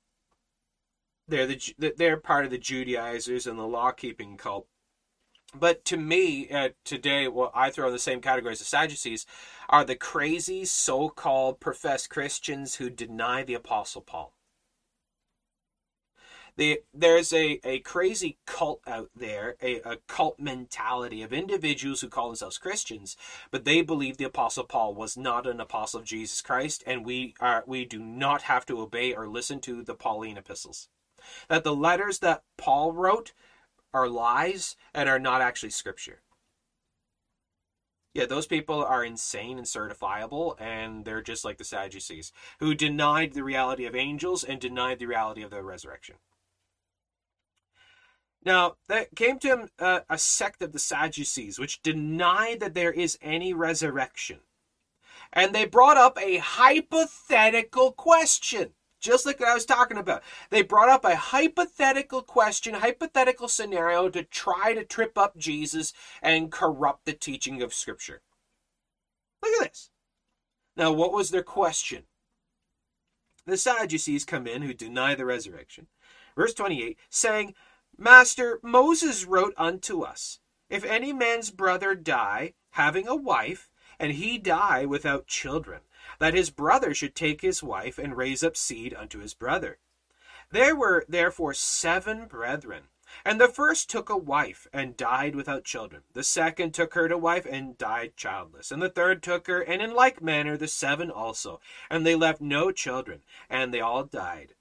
they're the they're part of the Judaizers and the law keeping cult. But to me, uh, today, what I throw in the same category as the Sadducees are the crazy so called professed Christians who deny the Apostle Paul. The, there's a, a crazy cult out there, a, a cult mentality of individuals who call themselves Christians, but they believe the Apostle Paul was not an apostle of Jesus Christ, and we are we do not have to obey or listen to the Pauline epistles. That the letters that Paul wrote are lies and are not actually scripture. Yeah, those people are insane and certifiable, and they're just like the Sadducees, who denied the reality of angels and denied the reality of the resurrection. Now, there came to him uh, a sect of the Sadducees, which denied that there is any resurrection. And they brought up a hypothetical question, just like I was talking about. They brought up a hypothetical question, hypothetical scenario to try to trip up Jesus and corrupt the teaching of Scripture. Look at this. Now, what was their question? The Sadducees come in who deny the resurrection. Verse 28 saying, Master, Moses wrote unto us, If any man's brother die, having a wife, and he die without children, that his brother should take his wife and raise up seed unto his brother. There were therefore seven brethren. And the first took a wife and died without children. The second took her to wife and died childless. And the third took her, and in like manner the seven also. And they left no children, and they all died.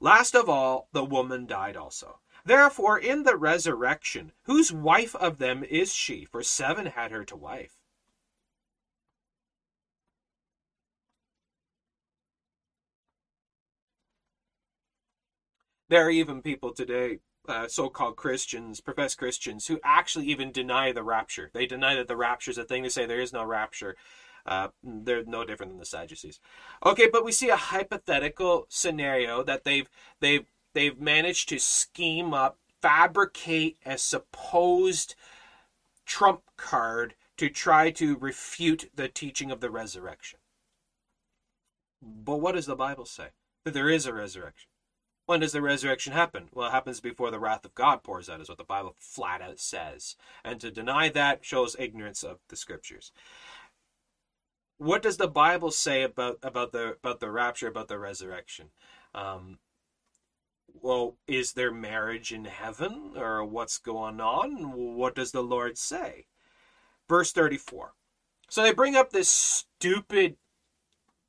Last of all, the woman died also. Therefore, in the resurrection, whose wife of them is she? For seven had her to wife. There are even people today, uh, so called Christians, professed Christians, who actually even deny the rapture. They deny that the rapture is a thing. They say there is no rapture. Uh, they're no different than the Sadducees. Okay, but we see a hypothetical scenario that they've they've they've managed to scheme up, fabricate a supposed trump card to try to refute the teaching of the resurrection. But what does the Bible say? That there is a resurrection. When does the resurrection happen? Well, it happens before the wrath of God pours out, is what the Bible flat out says. And to deny that shows ignorance of the scriptures. What does the Bible say about, about the about the rapture, about the resurrection? Um, well, is there marriage in heaven, or what's going on? What does the Lord say? Verse thirty-four. So they bring up this stupid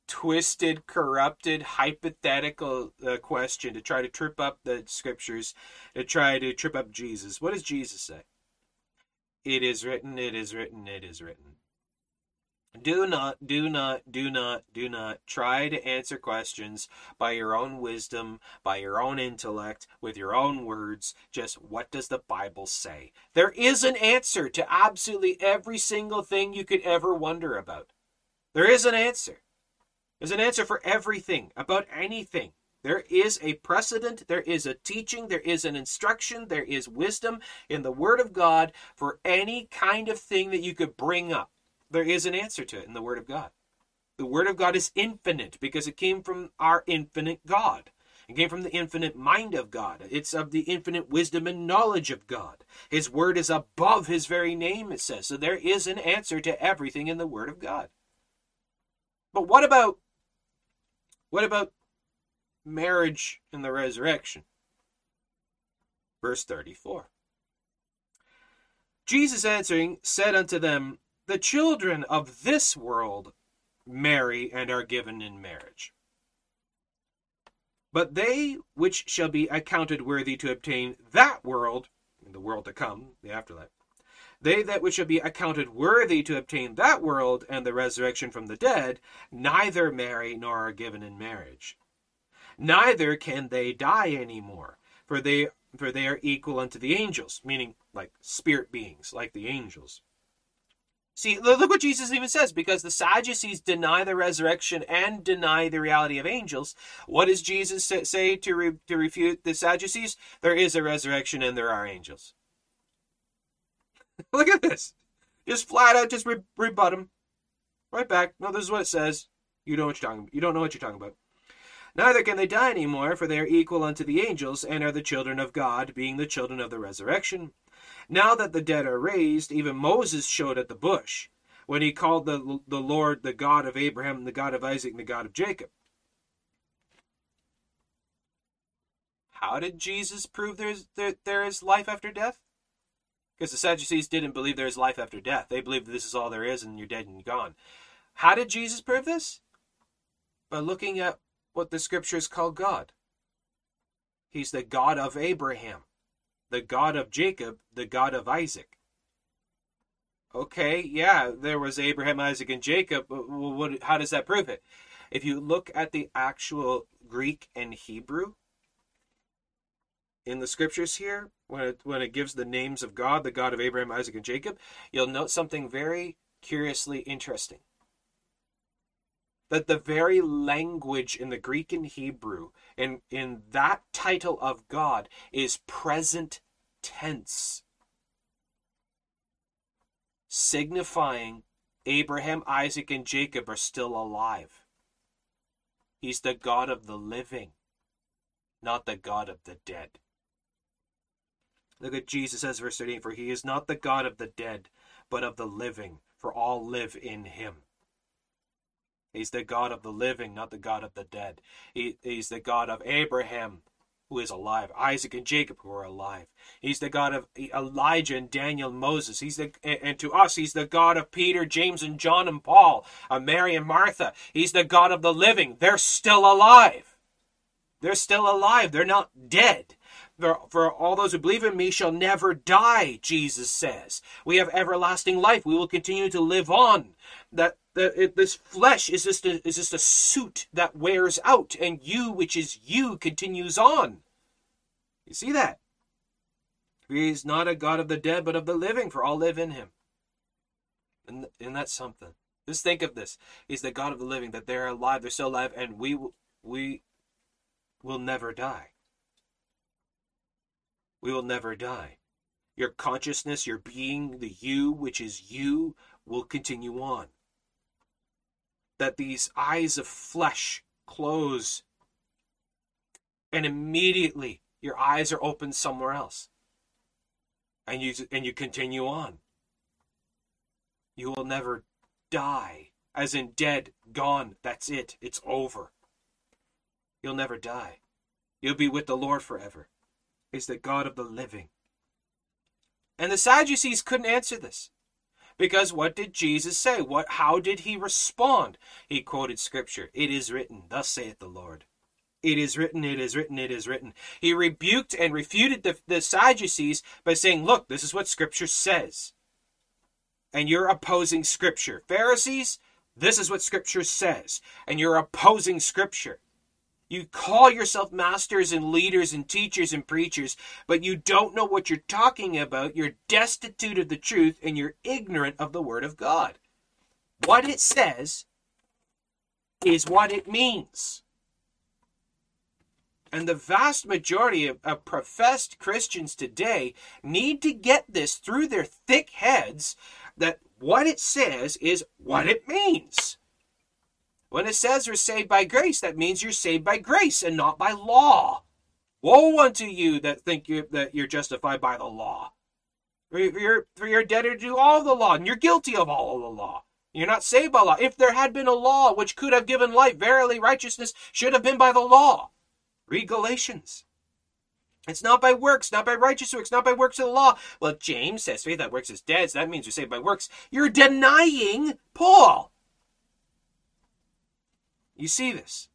twisted, corrupted, hypothetical uh, question to try to trip up the scriptures, to try to trip up Jesus. What does Jesus say? It is written, it is written, it is written. Do not, do not, do not, do not try to answer questions by your own wisdom, by your own intellect, with your own words. Just what does the Bible say? There is an answer to absolutely every single thing you could ever wonder about. There is an answer. There's an answer for everything, about anything. There is a precedent, there is a teaching, there is an instruction, there is wisdom in the Word of God for any kind of thing that you could bring up. There is an answer to it in the Word of God. The Word of God is infinite because it came from our infinite God. It came from the infinite mind of God. It's of the infinite wisdom and knowledge of God. His Word is above His very name, it says. So there is an answer to everything in the Word of God. But what about what about marriage and the resurrection? Verse 34. Jesus answering said unto them, The children of this world marry and are given in marriage. But they which shall be accounted worthy to obtain that world, the world to come, the afterlife, they that which shall be accounted worthy to obtain that world and the resurrection from the dead, neither marry nor are given in marriage. Neither can they die any more, for they for they are equal unto the angels, meaning like spirit beings, like the angels. See, look what Jesus even says, because the Sadducees deny the resurrection and deny the reality of angels. What does Jesus say to, re, to refute the Sadducees? There is a resurrection and there are angels. Look at this. Just flat out, just re- rebut him. Right back. No, this is what it says. You know what you're talking. You don't know what you're talking about. Neither can they die any more, for they are equal unto the angels, and are the children of God, being the children of the resurrection. Now that the dead are raised, even Moses showed at the bush, when he called the, the Lord the God of Abraham, the God of Isaac, and the God of Jacob. How did Jesus prove there's, there, there is life after death? Because the Sadducees didn't believe there is life after death. They believe this is all there is and you're dead and gone. How did Jesus prove this? By looking at what the scriptures call God. He's the God of Abraham, the God of Jacob, the God of Isaac. Okay, yeah, there was Abraham, Isaac, and Jacob. But what, how does that prove it? If you look at the actual Greek and Hebrew, in the scriptures here, when it, when it gives the names of God, the God of Abraham, Isaac, and Jacob, you'll note something very curiously interesting. That the very language in the Greek and Hebrew, in, in that title of God, is present tense, signifying Abraham, Isaac, and Jacob are still alive. He's the God of the living, not the God of the dead. Look at Jesus says, verse 38 For he is not the God of the dead, but of the living, for all live in him. He's the God of the living, not the God of the dead. He, he's the God of Abraham, who is alive, Isaac and Jacob, who are alive. He's the God of Elijah and Daniel and Moses. He's the and to us, he's the God of Peter, James, and John and Paul, of Mary and Martha. He's the God of the living. They're still alive. They're still alive. They're not dead. For, all those who believe in me shall never die, Jesus says. We have everlasting life. We will continue to live on. That, that it, this flesh is just, a, is just a suit that wears out, and you, which is you, continues on. You see that? He is not a God of the dead, but of the living, for all live in him. And, and that's something. Just think of this. He's the God of the living, that they're alive, they're still alive, and we, we will never die we will never die. Your consciousness, your being, the you, which is you, will continue on. That these eyes of flesh close and immediately your eyes are open somewhere else. And you and you continue on. You will never die. As in dead, gone, that's it. It's over. You'll never die. You'll be with the Lord forever. He's the God of the living. And the Sadducees couldn't answer this. Because what did Jesus say? What how did he respond? He quoted scripture. It is written, thus saith the Lord. It is written, it is written, it is written. He rebuked and refuted the, the Sadducees by saying, Look, this is what scripture says. And you're opposing scripture. Pharisees, this is what scripture says. And you're opposing scripture. You call yourself masters and leaders and teachers and preachers, but you don't know what you're talking about. You're destitute of the truth and you're ignorant of the Word of God. What it says is what it means. And the vast majority of, of, professed Christians today need to get this through their thick heads that what it says is what it means. When it says you're saved by grace, that means you're saved by grace and not by law. Woe unto you that think you, that you're justified by the law. For you're, for you're debtor to all the law, and you're guilty of all the law. You're not saved by law. If there had been a law which could have given life, verily righteousness should have been by the law. Read Galatians. It's not by works, not by righteous works, not by works of the law. Well, James says faith that works is dead, so that means you're saved by works. You're denying Paul. You see this.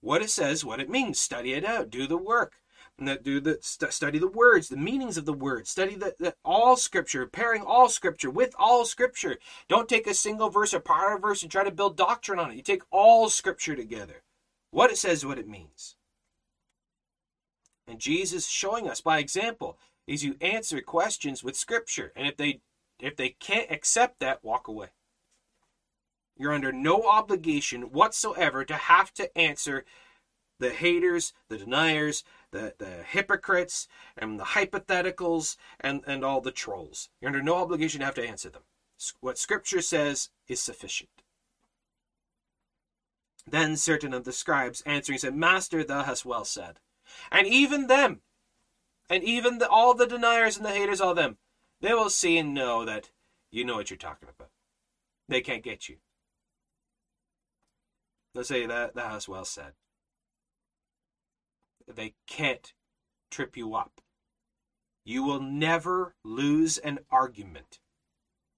What it says, what it means. Study it out. Do the work. Do the st- study the words, the meanings of the words. Study the, the all scripture, pairing all scripture with all scripture. Don't take a single verse or part of a verse and try to build doctrine on it. You take all scripture together. What it says, what it means. And Jesus showing us by example is you answer questions with scripture. And if they if they can't accept that, walk away. You're under no obligation whatsoever to have to answer the haters, the deniers, the, the hypocrites, and the hypotheticals, and, and all the trolls. You're under no obligation to have to answer them. What Scripture says is sufficient. Then certain of the scribes answering said, Master, thou hast well said. And even them, and even the, all the deniers and the haters, all them, they will see and know that you know what you're talking about. They can't get you. They'll say that that was well said. They can't trip you up. You will never lose an argument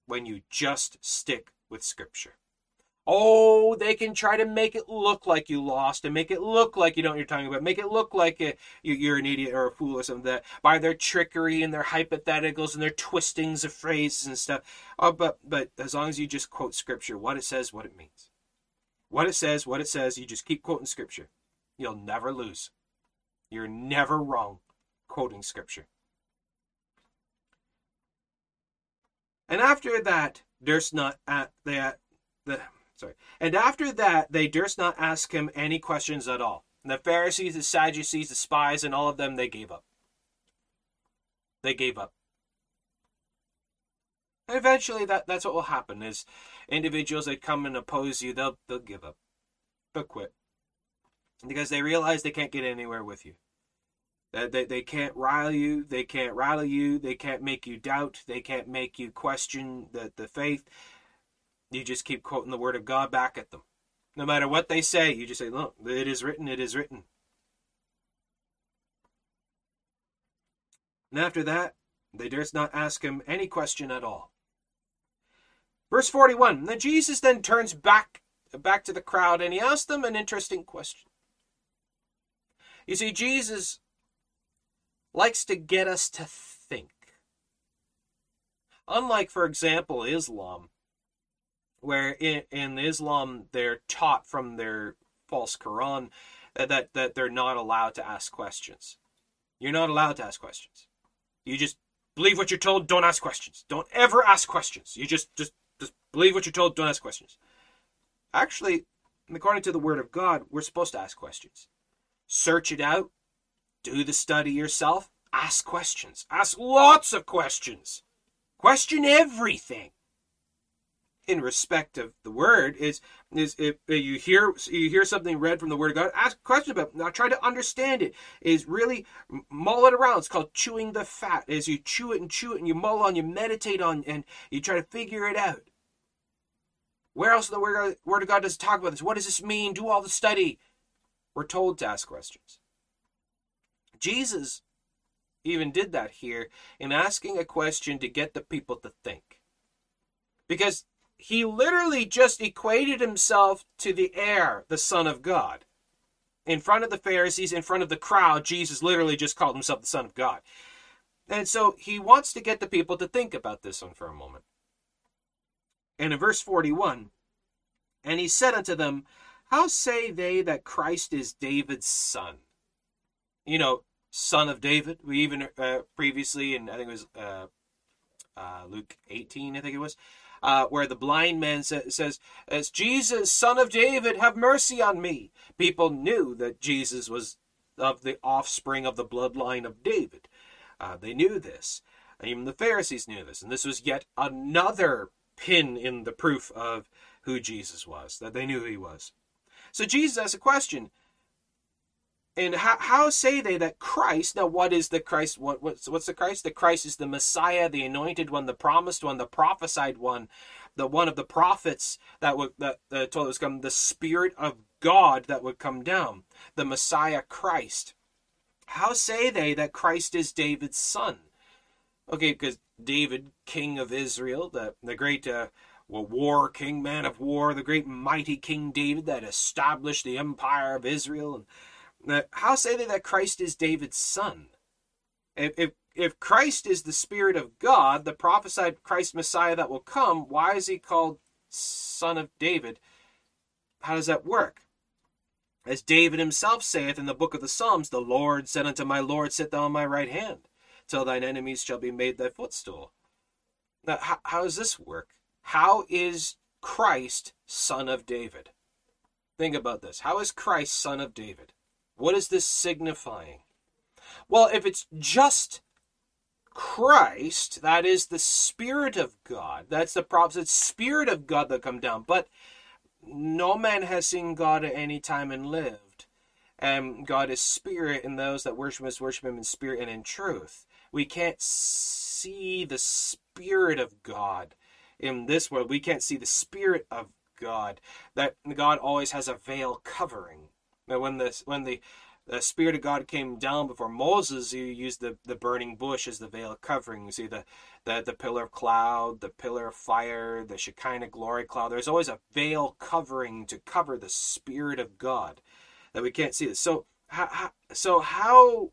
when you just stick with Scripture. Oh, they can try to make it look like you lost and make it look like you know what you're talking about. Make it look like you're an idiot or a fool or something that by their trickery and their hypotheticals and their twistings of phrases and stuff. Oh, but but as long as you just quote scripture, what it says, what it means. What it says, what it says, you just keep quoting scripture. You'll never lose. You're never wrong quoting scripture. And after that, durst not at the, the sorry. And after that, they durst not ask him any questions at all. And the Pharisees, the Sadducees, the spies, and all of them, they gave up. They gave up. And eventually, that, that's what will happen is individuals that come and oppose you, they'll, they'll give up. They'll quit. Because they realize they can't get anywhere with you. That they, they can't rile you, they can't rattle you, they can't make you doubt, they can't make you question the, the faith. You just keep quoting the word of God back at them. No matter what they say, you just say, Look, it is written, it is written. And after that, they durst not ask him any question at all. Verse 41. Then Jesus then turns back back to the crowd and he asks them an interesting question. You see, Jesus likes to get us to think. Unlike, for example, Islam, where in, in Islam they're taught from their false Quran that, that they're not allowed to ask questions. You're not allowed to ask questions. You just believe what you're told, don't ask questions. Don't ever ask questions. You just just just believe what you're told, don't ask questions. Actually, according to the Word of God, we're supposed to ask questions. Search it out, do the study yourself, ask questions. Ask lots of questions. Question everything. In respect of the word is is if uh, you hear you hear something read from the word of God, ask a question about it. Now try to understand it. Is really mull it around. It's called chewing the fat. As you chew it and chew it and you mull on, you meditate on, and you try to figure it out. Where else in the word, word of God does it talk about this? What does this mean? Do all the study. We're told to ask questions. Jesus even did that here in asking a question to get the people to think. Because he literally just equated himself to the heir, the Son of God. In front of the Pharisees, in front of the crowd, Jesus literally just called himself the Son of God. And so he wants to get the people to think about this one for a moment. And in verse 41, and he said unto them, How say they that Christ is David's son? You know, son of David. We even uh, previously, and I think it was uh, uh, Luke 18, I think it was, uh, where the blind man sa- says, As Jesus, son of David, have mercy on me. People knew that Jesus was of the offspring of the bloodline of David. Uh, they knew this. Even the Pharisees knew this. And this was yet another pin in the proof of who Jesus was, that they knew who he was. So Jesus asks a question. And how, how say they that Christ, now what is the Christ? What, what's, what's the Christ? The Christ is the Messiah, the anointed one, the promised one, the prophesied one, the one of the prophets that would that, that told us come, the Spirit of God that would come down, the Messiah Christ. How say they that Christ is David's son? Okay, because David, king of Israel, the, the great uh, well, war king, man of war, the great mighty King David that established the empire of Israel, and how say they that Christ is David's son? If, if, if Christ is the Spirit of God, the prophesied Christ Messiah that will come, why is he called Son of David? How does that work? As David himself saith in the book of the Psalms, The Lord said unto my Lord, Sit thou on my right hand, till thine enemies shall be made thy footstool. Now, how, how does this work? How is Christ son of David? Think about this. How is Christ son of David? What is this signifying? Well, if it's just Christ, that is the Spirit of God. That's the prophesied Spirit of God that come down. But no man has seen God at any time and lived. And God is spirit, and those that worship him worship him in spirit and in truth. We can't see the Spirit of God in this world. We can't see the Spirit of God. That God always has a veil covering. Now, when the when the the Spirit of God came down before Moses, he used the, the burning bush as the veil covering. You see the, the, the pillar of cloud, the pillar of fire, the Shekinah glory cloud. There's always a veil covering to cover the Spirit of God that we can't see this. So, how, so how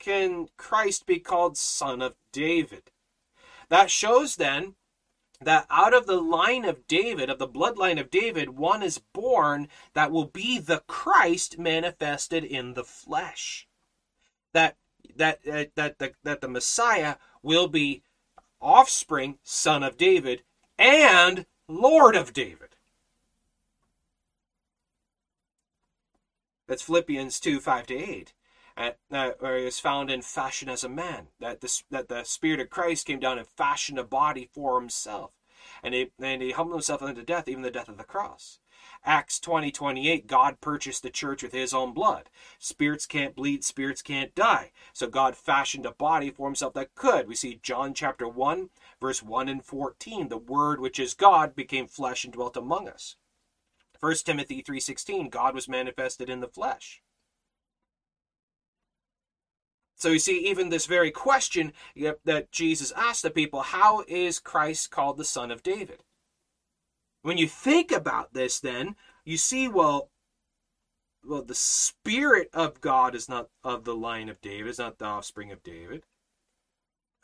can Christ be called Son of David? That shows then that out of the line of David, of the bloodline of David, one is born that will be the Christ manifested in the flesh. That that uh, that the, that the Messiah will be offspring, son of David, and Lord of David. That's Philippians 2 5 to 8. Uh, uh, where he was found in fashion as a man. That the, that the Spirit of Christ came down and fashioned a body for himself. And he, and he humbled himself unto death, even the death of the cross. Acts 20 28, God purchased the church with his own blood. Spirits can't bleed, spirits can't die. So God fashioned a body for himself that could. We see John chapter 1, verse 1 and 14. The word which is God became flesh and dwelt among us. 1 Timothy 3:16 God was manifested in the flesh. So you see, even this very question that Jesus asked the people, how is Christ called the Son of David? When you think about this, then you see, well, well, the Spirit of God is not of the line of David, is not the offspring of David,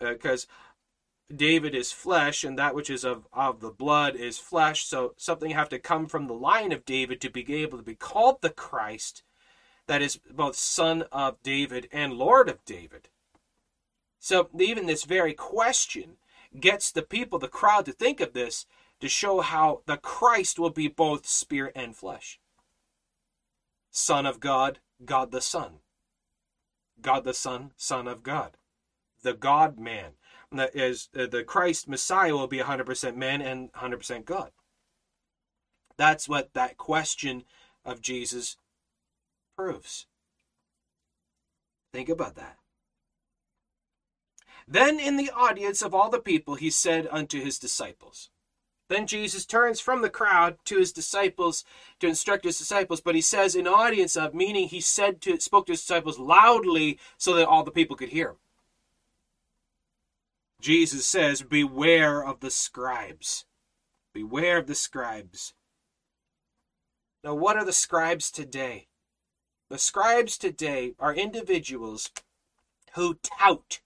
because uh, David is flesh, and that which is of, of the blood is flesh. So something have to come from the line of David to be able to be called the Christ that is both son of David and Lord of David. So even this very question gets the people, the crowd, to think of this to show how the Christ will be both spirit and flesh. Son of God, God the Son. God the Son, Son of God. The God man. That is, uh, the Christ Messiah will be 100% man and 100% God. That's what that question of Jesus proves. Think about that. Then in the audience of all the people, he said unto his disciples. Then Jesus turns from the crowd to his disciples to instruct his disciples, but he says in audience of, meaning he said to spoke to his disciples loudly so that all the people could hear him. Jesus says, Beware of the scribes. Beware of the scribes. Now, what are the scribes today? The scribes today are individuals who tout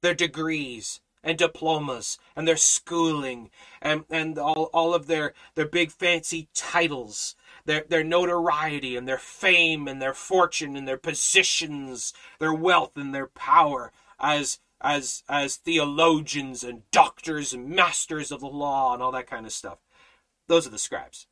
their degrees and diplomas and their schooling and, and all, all of their, their big fancy titles, their, their notoriety and their fame and their fortune and their positions, their wealth and their power as as as theologians and doctors and masters of the law and all that kind of stuff. Those are the scribes.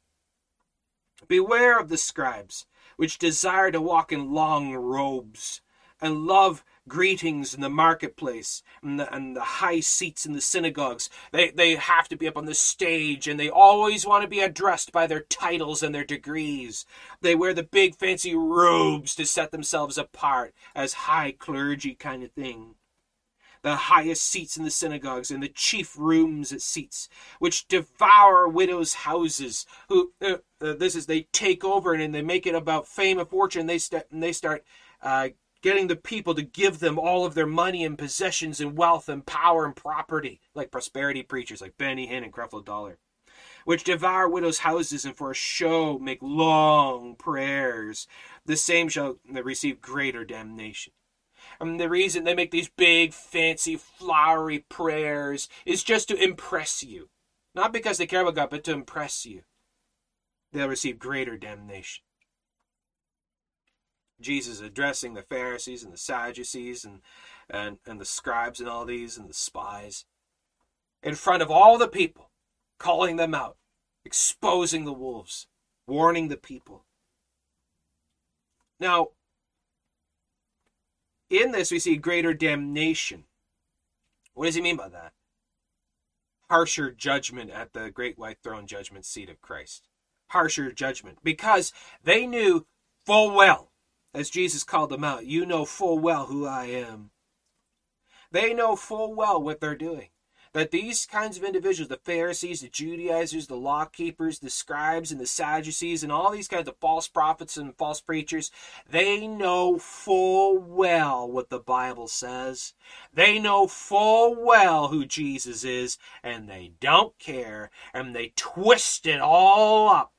Beware of the scribes, which desire to walk in long robes, and love greetings in the marketplace and the, and the high seats in the synagogues. They, they have to be up on the stage and they always want to be addressed by their titles and their degrees. They wear the big fancy robes to set themselves apart as high clergy kind of thing the highest seats in the synagogues and the chief rooms at seats, which devour widows' houses. Who uh, uh, this is they take over and, and they make it about fame and fortune. They start and they start uh, getting the people to give them all of their money and possessions and wealth and power and property, like prosperity preachers like Benny Hinn and Creflo Dollar, which devour widows' houses and for a show make long prayers. The same shall receive greater damnation. And the reason they make these big, fancy, flowery prayers is just to impress you. Not because they care about God, but to impress you. They'll receive greater damnation. Jesus addressing the Pharisees and the Sadducees and, and, and the scribes and all these and the spies in front of all the people, calling them out, exposing the wolves, warning the people. Now, in this, we see greater damnation. What does he mean by that? Harsher judgment at the great white throne judgment seat of Christ. Harsher judgment. Because they knew full well, as Jesus called them out, you know full well who I am. They know full well what they're doing that these kinds of individuals, the Pharisees, the Judaizers, the law keepers, the scribes, and the Sadducees, and all these kinds of false prophets and false preachers, they know full well what the Bible says. They know full well who Jesus is, and they don't care, and they twist it all up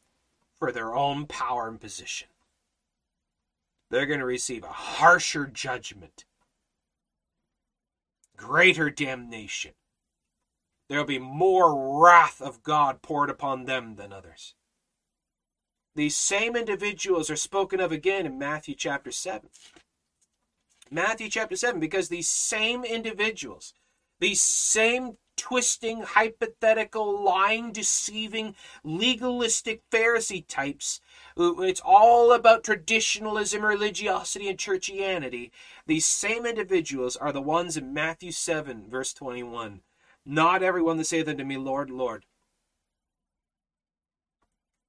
for their own power and position. They're going to receive a harsher judgment, greater damnation there will be more wrath of God poured upon them than others. These same individuals are spoken of again in Matthew chapter 7. Matthew chapter 7, because these same individuals, these same twisting, hypothetical, lying, deceiving, legalistic Pharisee types, it's all about traditionalism, religiosity, and churchianity. These same individuals are the ones in Matthew 7, verse 21 not everyone that saith unto me, Lord, Lord.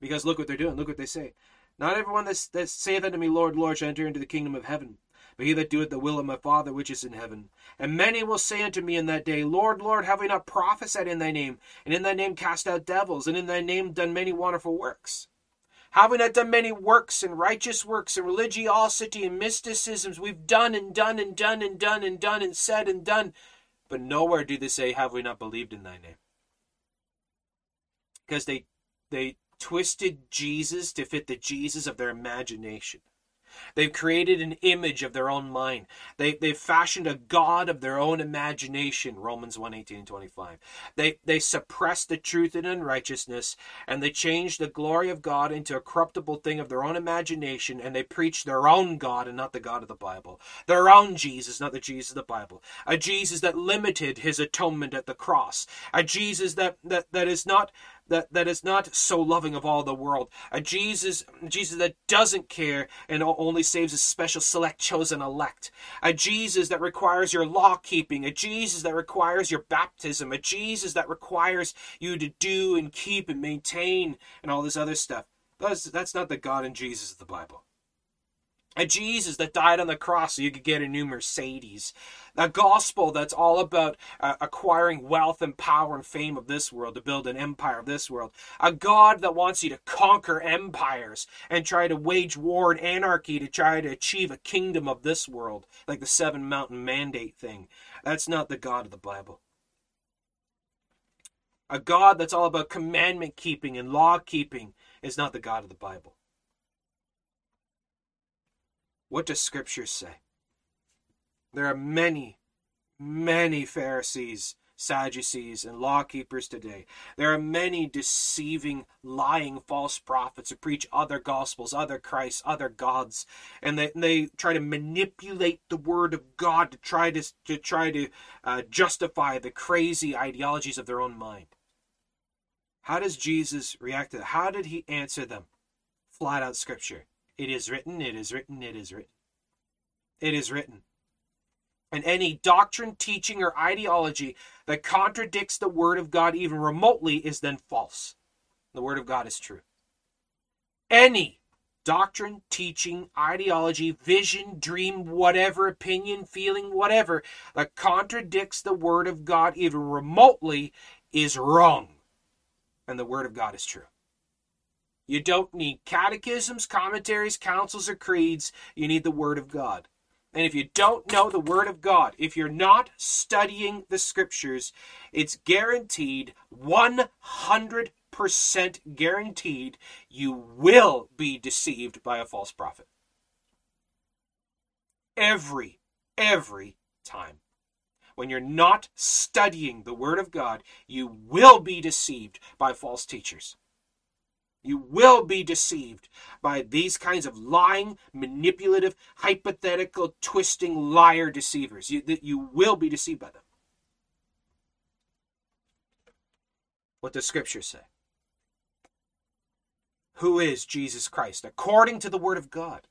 Because look what they're doing. Look what they say. Not everyone that, that saith unto me, Lord, Lord, shall enter into the kingdom of heaven, but he that doeth the will of my Father which is in heaven. And many will say unto me in that day, Lord, Lord, have we not prophesied in thy name, and in thy name cast out devils, and in thy name done many wonderful works? Have we not done many works and righteous works and religiosity and mysticisms? We've done and done and done and done and done and said and done. But nowhere do they say, Have we not believed in thy name? Because they they twisted Jesus to fit the Jesus of their imagination. They've created an image of their own mind. They, they've fashioned a God of their own imagination, Romans 1 18 and 25. They, they suppress the truth in unrighteousness, and they change the glory of God into a corruptible thing of their own imagination, and they preach their own God and not the God of the Bible. Their own Jesus, not the Jesus of the Bible. A Jesus that limited his atonement at the cross. A Jesus that, that, that is not that, that is not so loving of all the world. A Jesus, Jesus that doesn't care and only saves a special select chosen elect. A Jesus that requires your law keeping. A Jesus that requires your baptism. A Jesus that requires you to do and keep and maintain and all this other stuff. That's, that's not the God and Jesus of the Bible. A Jesus that died on the cross so you could get a new Mercedes. A gospel that's all about uh, acquiring wealth and power and fame of this world to build an empire of this world. A God that wants you to conquer empires and try to wage war and anarchy to try to achieve a kingdom of this world, like the seven mountain mandate thing. That's not the God of the Bible. A God that's all about commandment keeping and law keeping is not the God of the Bible. What does Scripture say? There are many, many Pharisees, Sadducees, and law keepers today. There are many deceiving, lying, false prophets who preach other gospels, other Christs, other gods, and they, they try to manipulate the Word of God to try to, to try to uh, justify the crazy ideologies of their own mind. How does Jesus react to that? How did he answer them? Flat out Scripture. It is written, it is written, it is written. It is written. And any doctrine, teaching, or ideology that contradicts the Word of God even remotely is then false. The Word of God is true. Any doctrine, teaching, ideology, vision, dream, whatever, opinion, feeling, whatever, that contradicts the Word of God even remotely is wrong. And the Word of God is true. You don't need catechisms, commentaries, councils, or creeds. You need the Word of God. And if you don't know the Word of God, if you're not studying the Scriptures, it's guaranteed 100% guaranteed you will be deceived by a false prophet. Every, every time. When you're not studying the Word of God, you will be deceived by false teachers. You will be deceived by these kinds of lying, manipulative, hypothetical, twisting, liar deceivers. You, you will be deceived by them. What does Scripture say? Who is Jesus Christ? According to the Word of God.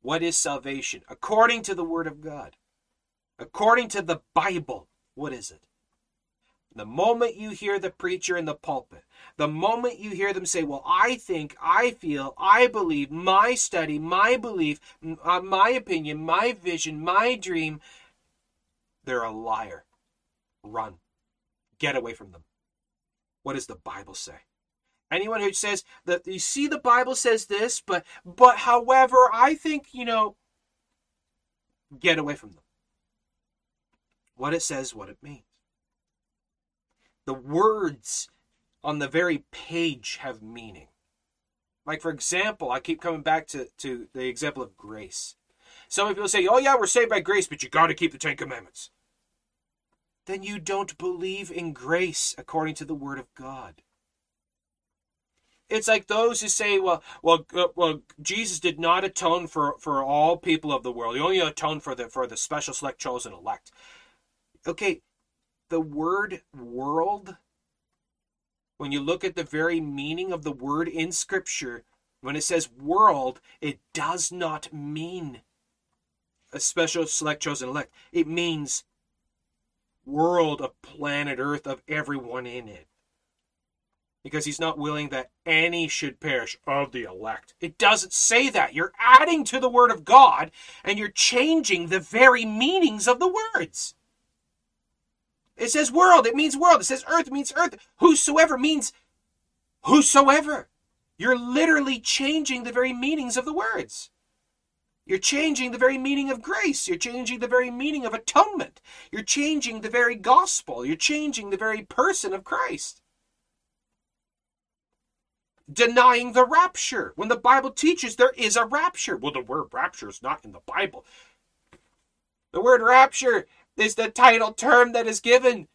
What is salvation? According to the Word of God. According to the Bible. What is it? The moment you hear the preacher in the pulpit, the moment you hear them say, Well, I think, I feel, I believe, my study, my belief, uh, my opinion, my vision, my dream, they're a liar. Run. Get away from them. What does the Bible say? Anyone who says that you see the Bible says this, but but however, I think, you know, get away from them. What it says, what it means. The words on the very page have meaning. Like, for example, I keep coming back to, to the example of grace. Some people say, oh, yeah, we're saved by grace, but you got to keep the Ten Commandments. Then you don't believe in grace according to the Word of God. It's like those who say, well, well, uh, well, Jesus did not atone for, for all people of the world. He only atoned for the for the special select chosen elect. Okay, the word world, when you look at the very meaning of the word in Scripture, when it says world, it does not mean a special select chosen elect. It means world of planet Earth of everyone in it. Because he's not willing that any should perish of the elect. It doesn't say that. You're adding to the word of God and you're changing the very meanings of the words. It says world, it means world. It says earth, means earth. Whosoever means whosoever. You're literally changing the very meanings of the words. You're changing the very meaning of grace. You're changing the very meaning of atonement. You're changing the very gospel. You're changing the very person of Christ. Denying the rapture when the Bible teaches there is a rapture. Well, the word rapture is not in the Bible. The word rapture is the title term that is given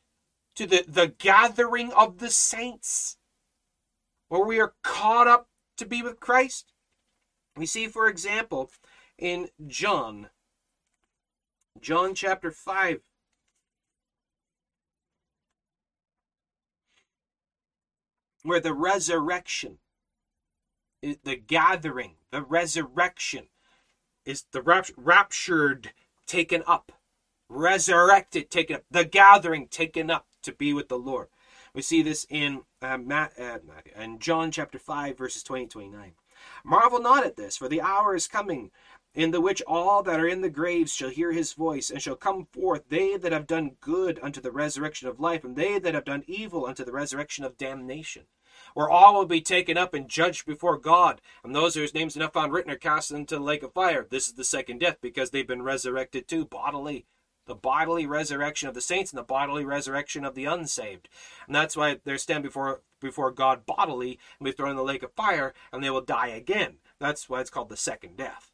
to the, the gathering of the saints, where we are caught up to be with Christ. We see, for example, in John, John chapter 5. where the resurrection, the gathering, the resurrection is the raptured, taken up, resurrected, taken up, the gathering taken up to be with the Lord. We see this in uh, Matt, uh, in John chapter 5, verses 20 29. Marvel not at this, for the hour is coming in the which all that are in the graves shall hear his voice, and shall come forth, they that have done good unto the resurrection of life, and they that have done evil unto the resurrection of damnation. Where all will be taken up and judged before God, and those whose names are not found written are cast into the lake of fire. This is the second death, because they've been resurrected too, bodily. The bodily resurrection of the saints and the bodily resurrection of the unsaved. And that's why they stand before before God bodily and be thrown in the lake of fire, and they will die again. That's why it's called the second death.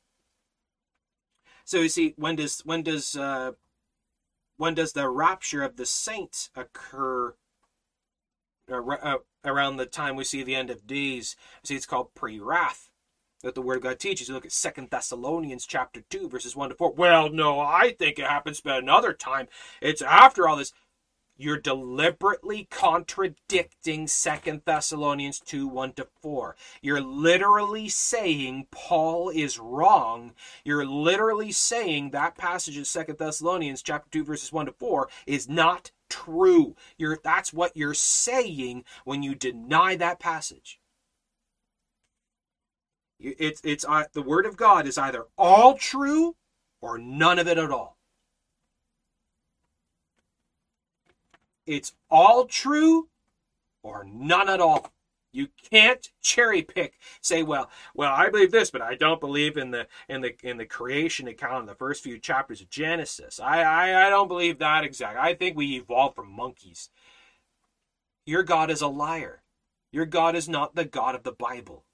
So you see, when does when does uh, when does the rapture of the saints occur? Uh, around the time we see the end of days. See, it's called pre-wrath that the Word of God teaches. You look at Second Thessalonians chapter two, verses one to four. Well, no, I think it happens but another time. It's after all this you're deliberately contradicting Second Thessalonians 2 1 to 4. You're literally saying Paul is wrong. You're literally saying that passage of Second Thessalonians chapter 2 verses 1 to 4 is not true. You're that's what you're saying when you deny that passage. It's it's uh, the word of God is either all true or none of it at all. It's all true or none at all. You can't cherry pick. Say, well, well, I believe this, but I don't believe in the in the in the creation account in the first few chapters of Genesis. I I, I don't believe that exactly. I think we evolved from monkeys. Your God is a liar. Your God is not the God of the Bible.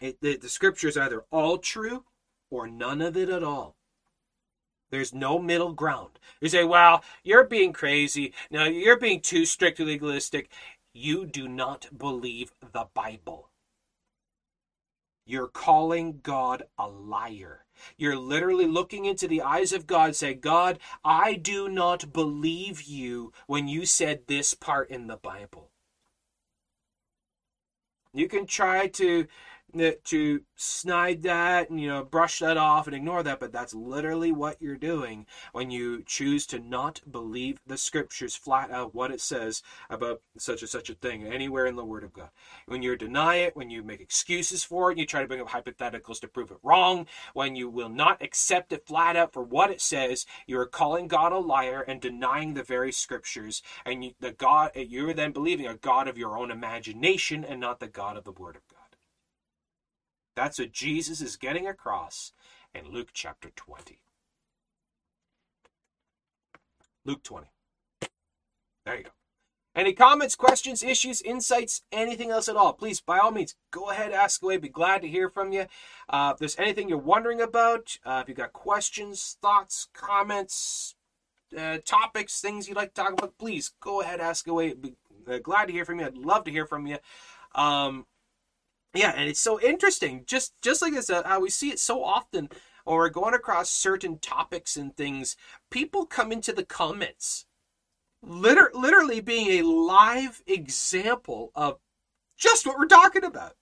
It, the, the scripture is either all true or none of it at all. There's no middle ground. You say, well, you're being crazy. Now, you're being too strictly legalistic. You do not believe the Bible. You're calling God a liar. You're literally looking into the eyes of God, say, God, I do not believe you when you said this part in the Bible. You can try to to snide that and you know brush that off and ignore that but that's literally what you're doing when you choose to not believe the scriptures flat out what it says about such and such a thing anywhere in the word of god. When you deny it when you make excuses for it you try to bring up hypotheticals to prove it wrong when you will not accept it flat out for what it says you are calling god a liar and denying the very scriptures and you, the god you're then believing a god of your own imagination and not the god of the word of that's what Jesus is getting across in Luke chapter 20. Luke 20. There you go. Any comments, questions, issues, insights, anything else at all? Please, by all means, go ahead, ask away. Be glad to hear from you. Uh, if there's anything you're wondering about, uh, if you've got questions, thoughts, comments, uh, topics, things you'd like to talk about, please go ahead, ask away. Be uh, glad to hear from you. I'd love to hear from you. Um, yeah, and it's so interesting. Just just like this, uh, we see it so often we're going across certain topics and things. People come into the comments, liter- literally being a live example of just what we're talking about.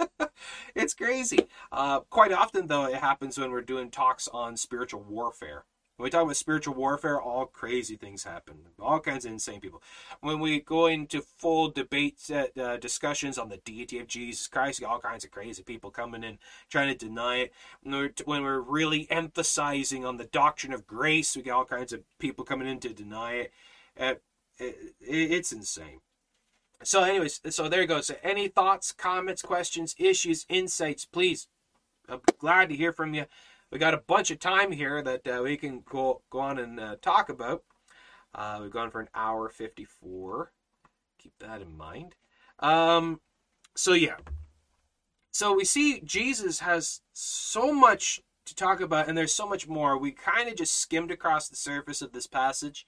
it's crazy. Uh, quite often, though, it happens when we're doing talks on spiritual warfare. When we talk about spiritual warfare, all crazy things happen. All kinds of insane people. When we go into full debates, uh, discussions on the deity of Jesus Christ, all kinds of crazy people coming in trying to deny it. When we're, when we're really emphasizing on the doctrine of grace, we get all kinds of people coming in to deny it. Uh, it it's insane. So, anyways, so there you go. So, any thoughts, comments, questions, issues, insights, please. I'm glad to hear from you we got a bunch of time here that uh, we can go go on and uh, talk about. Uh, we've gone for an hour 54. Keep that in mind. Um, so yeah. So we see Jesus has so much to talk about, and there's so much more. We kind of just skimmed across the surface of this passage,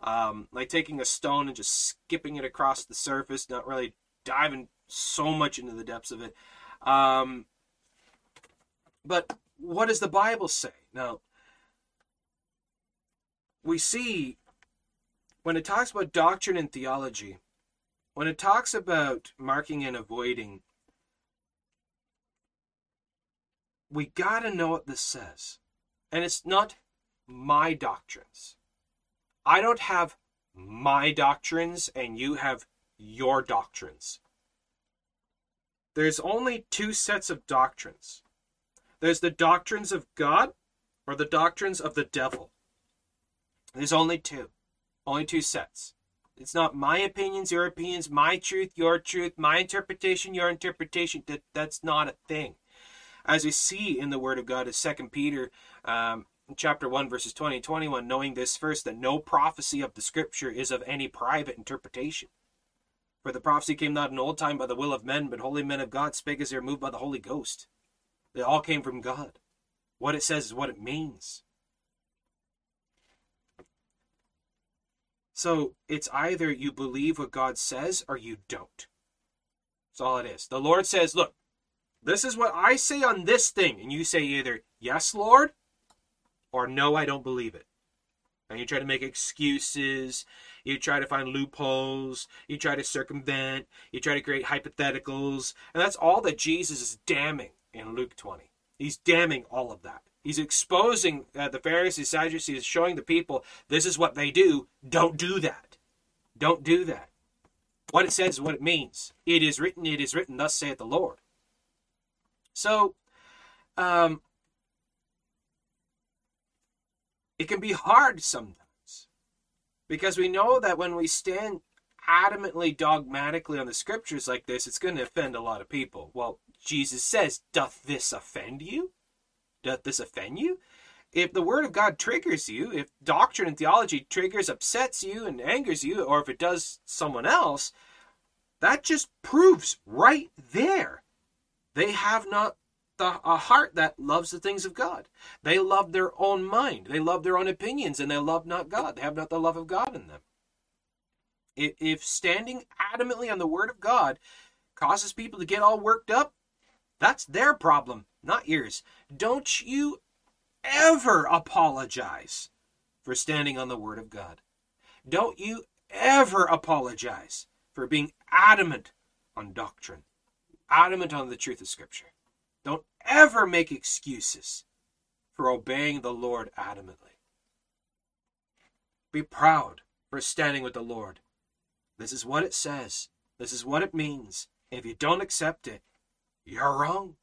um, like taking a stone and just skipping it across the surface, not really diving so much into the depths of it. Um, but what does the Bible say? Now, we see when it talks about doctrine and theology, when it talks about marking and avoiding, we got to know what this says. And it's not my doctrines. I don't have my doctrines and you have your doctrines. There's only two sets of doctrines there's the doctrines of God or the doctrines of the devil. There's only two, only two sets. It's not my opinions, your opinions, my truth, your truth, my interpretation, your interpretation. That that's not a thing. As we see in the Word of God, as Second Peter um, chapter 1 verses 20 and 21 knowing this first that no prophecy of the scripture is of any private interpretation for the prophecy came not in old time by the will of men but holy men of god spake as they were moved by the holy ghost they all came from god. What it says is what it means. So it's either you believe what god says or you don't. That's all it is. The lord says look this is what i say on this thing. And you say either yes lord or no, I don't believe it. And you try to make excuses, you try to find loopholes, you try to circumvent, you try to create hypotheticals, and that's all that Jesus is damning in Luke 20. He's damning all of that. He's exposing uh, the Pharisees, Sadducees, showing the people this is what they do. Don't do that. Don't do that. What it says is what it means. It is written, it is written, thus saith the Lord. So, um, it can be hard sometimes because we know that when we stand adamantly dogmatically on the scriptures like this, it's going to offend a lot of people. Well, Jesus says, Doth this offend you? Doth this offend you? If the word of God triggers you, if doctrine and theology triggers, upsets you, and angers you, or if it does someone else, that just proves right there they have not the, a heart that loves the things of God. They love their own mind. They love their own opinions, and they love not God. They have not the love of God in them. If standing adamantly on the Word of God causes people to get all worked up, that's their problem, not yours. Don't you ever apologize for standing on the Word of God. Don't you ever apologize for being adamant on doctrine, adamant on the truth of Scripture. Don't ever make excuses for obeying the Lord adamantly. Be proud for standing with the Lord. This is what it says. This is what it means. If you don't accept it, you're wrong.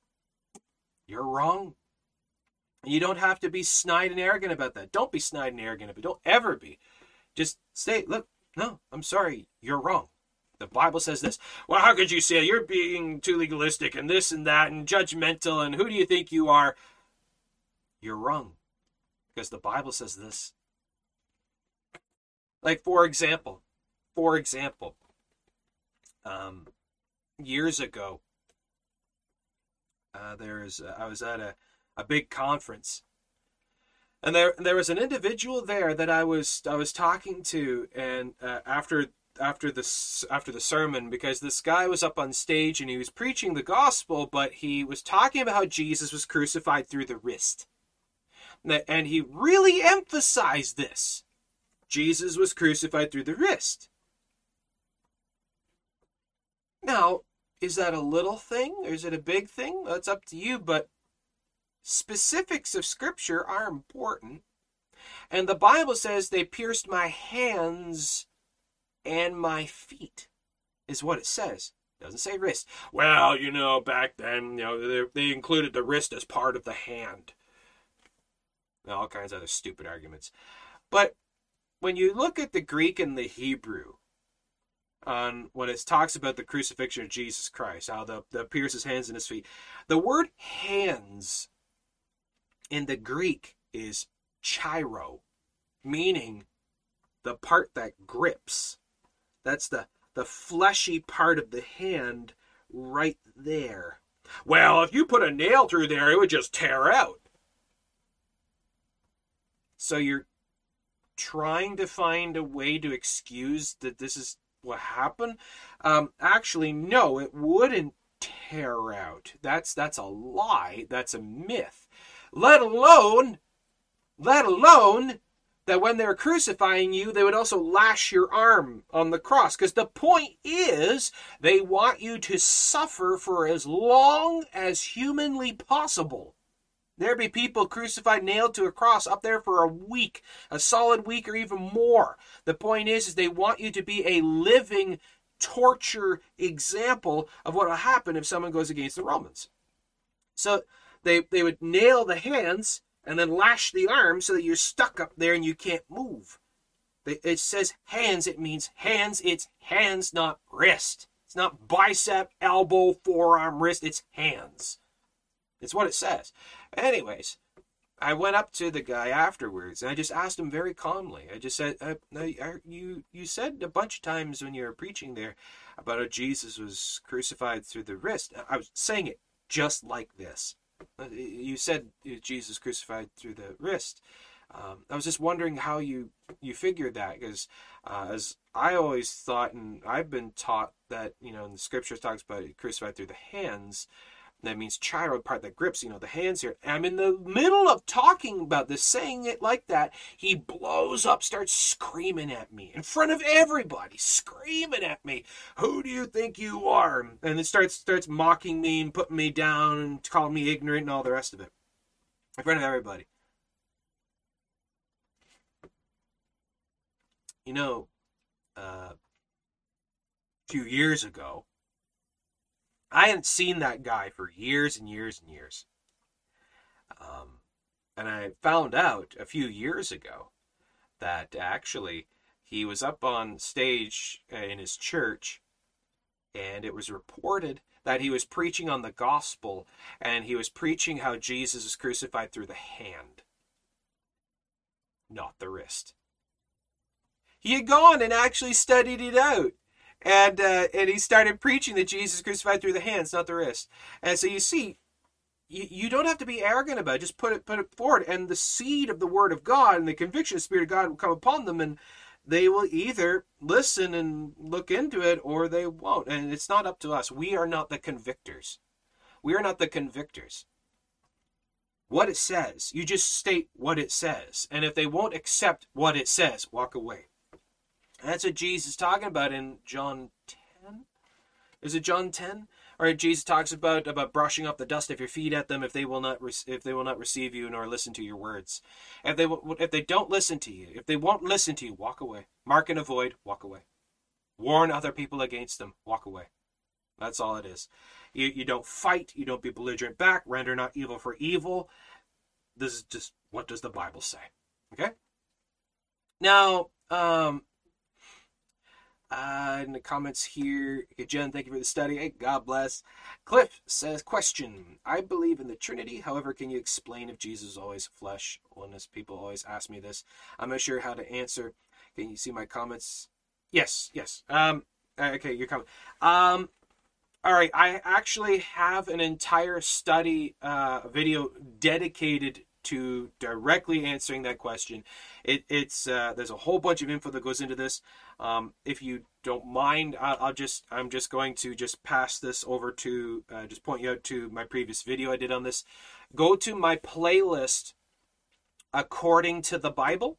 You're wrong. You don't have to be snide and arrogant about that. Don't be snide and arrogant about it. Don't ever be. Just say, look, no, I'm sorry, you're wrong. The Bible says this. Well, how could you say you're being too legalistic and this and that and judgmental and who do you think you are? You're wrong. Because the Bible says this. Like, for example, for example, um, years ago, uh, there's uh, I was at a, a big conference. And there there was an individual there that I was I was talking to, and uh, after after the after the sermon because this guy was up on stage and he was preaching the gospel, but he was talking about how Jesus was crucified through the wrist, and he really emphasized this: Jesus was crucified through the wrist. Now, is that a little thing or is it a big thing? That's up to you, but specifics of Scripture are important. And the Bible says they pierced my hands and my feet, is what it says. It doesn't say wrist. Well, you know, back then, you know, they, they included the wrist as part of the hand. All kinds of other stupid arguments. But when you look at the Greek and the Hebrew, on when it talks about the crucifixion of Jesus Christ, how the, the pierce his hands and his feet, the word hands in the Greek is chiro, meaning the part that grips. That's the, the fleshy part of the hand right there. Well, if you put a nail through there, it would just tear out. So you're trying to find a way to excuse that this is what happened? Um, actually, no, it wouldn't tear out. That's that's a lie. That's a myth. Let alone, let alone that when they're crucifying you, they would also lash your arm on the cross. Because the point is, they want you to suffer for as long as humanly possible. There be people crucified, nailed to a cross up there for a week, a solid week, or even more. The point is, is they want you to be a living torture example of what will happen if someone goes against the Romans. So they they would nail the hands and then lash the arms so that you're stuck up there and you can't move. It says hands, it means hands, it's hands, not wrist. It's not bicep, elbow, forearm, wrist, it's hands. It's what it says. Anyways, I went up to the guy afterwards and I just asked him very calmly. I just said, uh, "You you said a bunch of times when you were preaching there about how Jesus was crucified through the wrist. I was saying it just like this. Uh, you said Jesus crucified through the wrist. Um, I was just wondering how you you figured that because uh, as I always thought, and I've been taught that you know, in the scriptures talks about it crucified through the hands. That means chiral part that grips, you know, the hands here. I'm in the middle of talking about this, saying it like that. He blows up, starts screaming at me in front of everybody, screaming at me. Who do you think you are? And it starts starts mocking me and putting me down and calling me ignorant and all the rest of it in front of everybody. You know, uh, a few years ago, I hadn't seen that guy for years and years and years. Um, and I found out a few years ago that actually he was up on stage uh, in his church and it was reported that he was preaching on the gospel and he was preaching how Jesus is crucified through the hand, not the wrist. He had gone and actually studied it out and uh, and he started preaching that Jesus crucified through the hands, not the wrist. And so you see, you, you don't have to be arrogant about it. Just put it put it forward, and the seed of the Word of God and the conviction of the Spirit of God will come upon them, and they will either listen and look into it, or they won't. And it's not up to us. We are not the convictors. We are not the convictors. What it says, you just state what it says, and if they won't accept what it says, walk away. That's what Jesus is talking about in John 10. Is it John 10? All right, Jesus talks about about brushing up the dust of your feet at them if they will not re- if they will not receive you nor listen to your words. If they if they don't listen to you, if they won't listen to you, walk away. Mark and avoid, walk away. Warn other people against them, walk away. That's all it is. You, you don't fight, you don't be belligerent back, render not evil for evil. This is just what does the Bible say? Okay? Now, um, uh, in the comments here, okay, Jen, thank you for the study. Hey, God bless. Cliff says, question. I believe in the Trinity. However, can you explain if Jesus is always flesh? Oneness people always ask me this. I'm not sure how to answer. Can you see my comments? Yes, yes. Um, uh, okay, your comment. Um, all right, I actually have an entire study uh, video dedicated to directly answering that question. It, it's uh, there's a whole bunch of info that goes into this. Um, if you don't mind, I'll, I'll, just I'm just going to just pass this over to uh, just point you out to my previous video I did on this. Go to my playlist according to the Bible.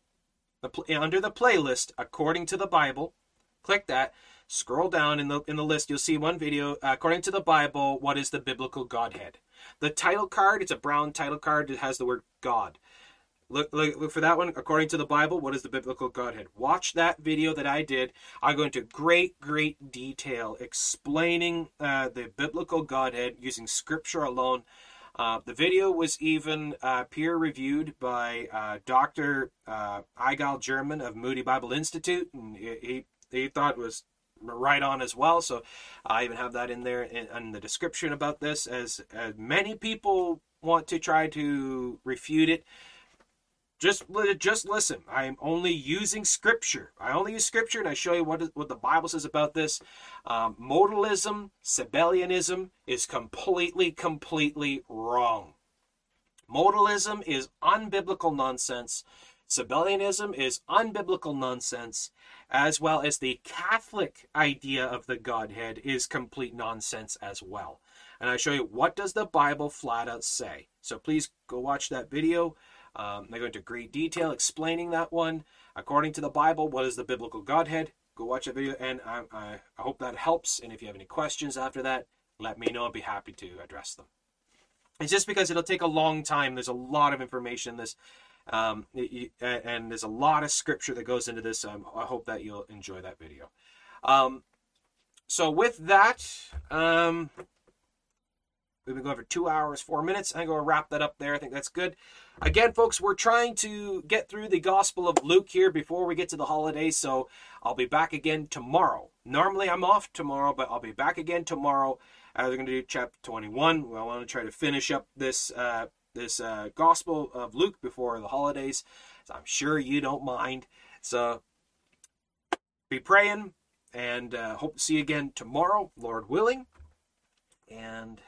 The, under the playlist according to the Bible, click that. Scroll down in the in the list. You'll see one video uh, according to the Bible. What is the biblical Godhead? The title card, it's a brown title card. It has the word God. Look, look, look for that one. According to the Bible, what is the biblical Godhead? Watch that video that I did. I go into great, great detail explaining uh, the biblical Godhead using scripture alone. Uh, the video was even uh, peer reviewed by uh, Dr. Uh, Igal German of Moody Bible Institute, and he, he thought was right on as well. So I even have that in there in, in the description about this, as, as many people want to try to refute it. Just just listen. I'm only using scripture. I only use scripture, and I show you what what the Bible says about this. Um, modalism, Sabellianism is completely, completely wrong. Modalism is unbiblical nonsense. Sabellianism is unbiblical nonsense, as well as the Catholic idea of the Godhead is complete nonsense as well. And I show you what does the Bible flat out say. So please go watch that video. Um, they go into great detail explaining that one according to the Bible. What is the biblical Godhead? Go watch that video, and I, I, I hope that helps. And if you have any questions after that, let me know. I'd be happy to address them. It's just because it'll take a long time. There's a lot of information in this, um, and there's a lot of scripture that goes into this. Um, I hope that you'll enjoy that video. Um, so with that, um, we've been going for two hours, four minutes. I'm going to wrap that up there. I think that's good. Again, folks, we're trying to get through the Gospel of Luke here before we get to the holidays. So I'll be back again tomorrow. Normally I'm off tomorrow, but I'll be back again tomorrow. Uh, we're going to do chapter 21. I want to try to finish up this uh, this uh, Gospel of Luke before the holidays. So I'm sure you don't mind. So be praying and uh, hope to see you again tomorrow, Lord willing. And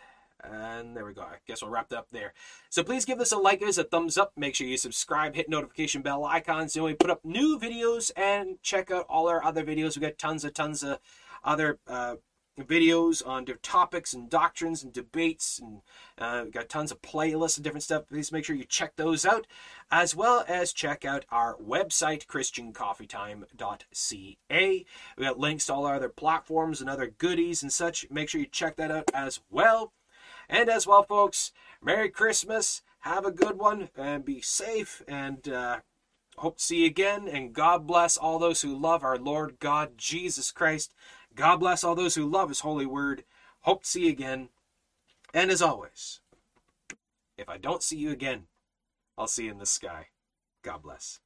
and there we go. I guess we'll wrap up there. So please give this a like, us a thumbs up. Make sure you subscribe, hit notification bell icons. So we put up new videos and check out all our other videos. We got tons of tons of other uh, videos on different topics and doctrines and debates and uh, got tons of playlists and different stuff. Please make sure you check those out as well as check out our website christiancoffeetime.ca we got links to all our other platforms and other goodies and such. Make sure you check that out as well. And as well folks merry christmas have a good one and be safe and uh, hope to see you again and god bless all those who love our lord god jesus christ God bless all those who love His holy word. Hope to see you again. And as always, if I don't see you again, I'll see you in the sky. God bless.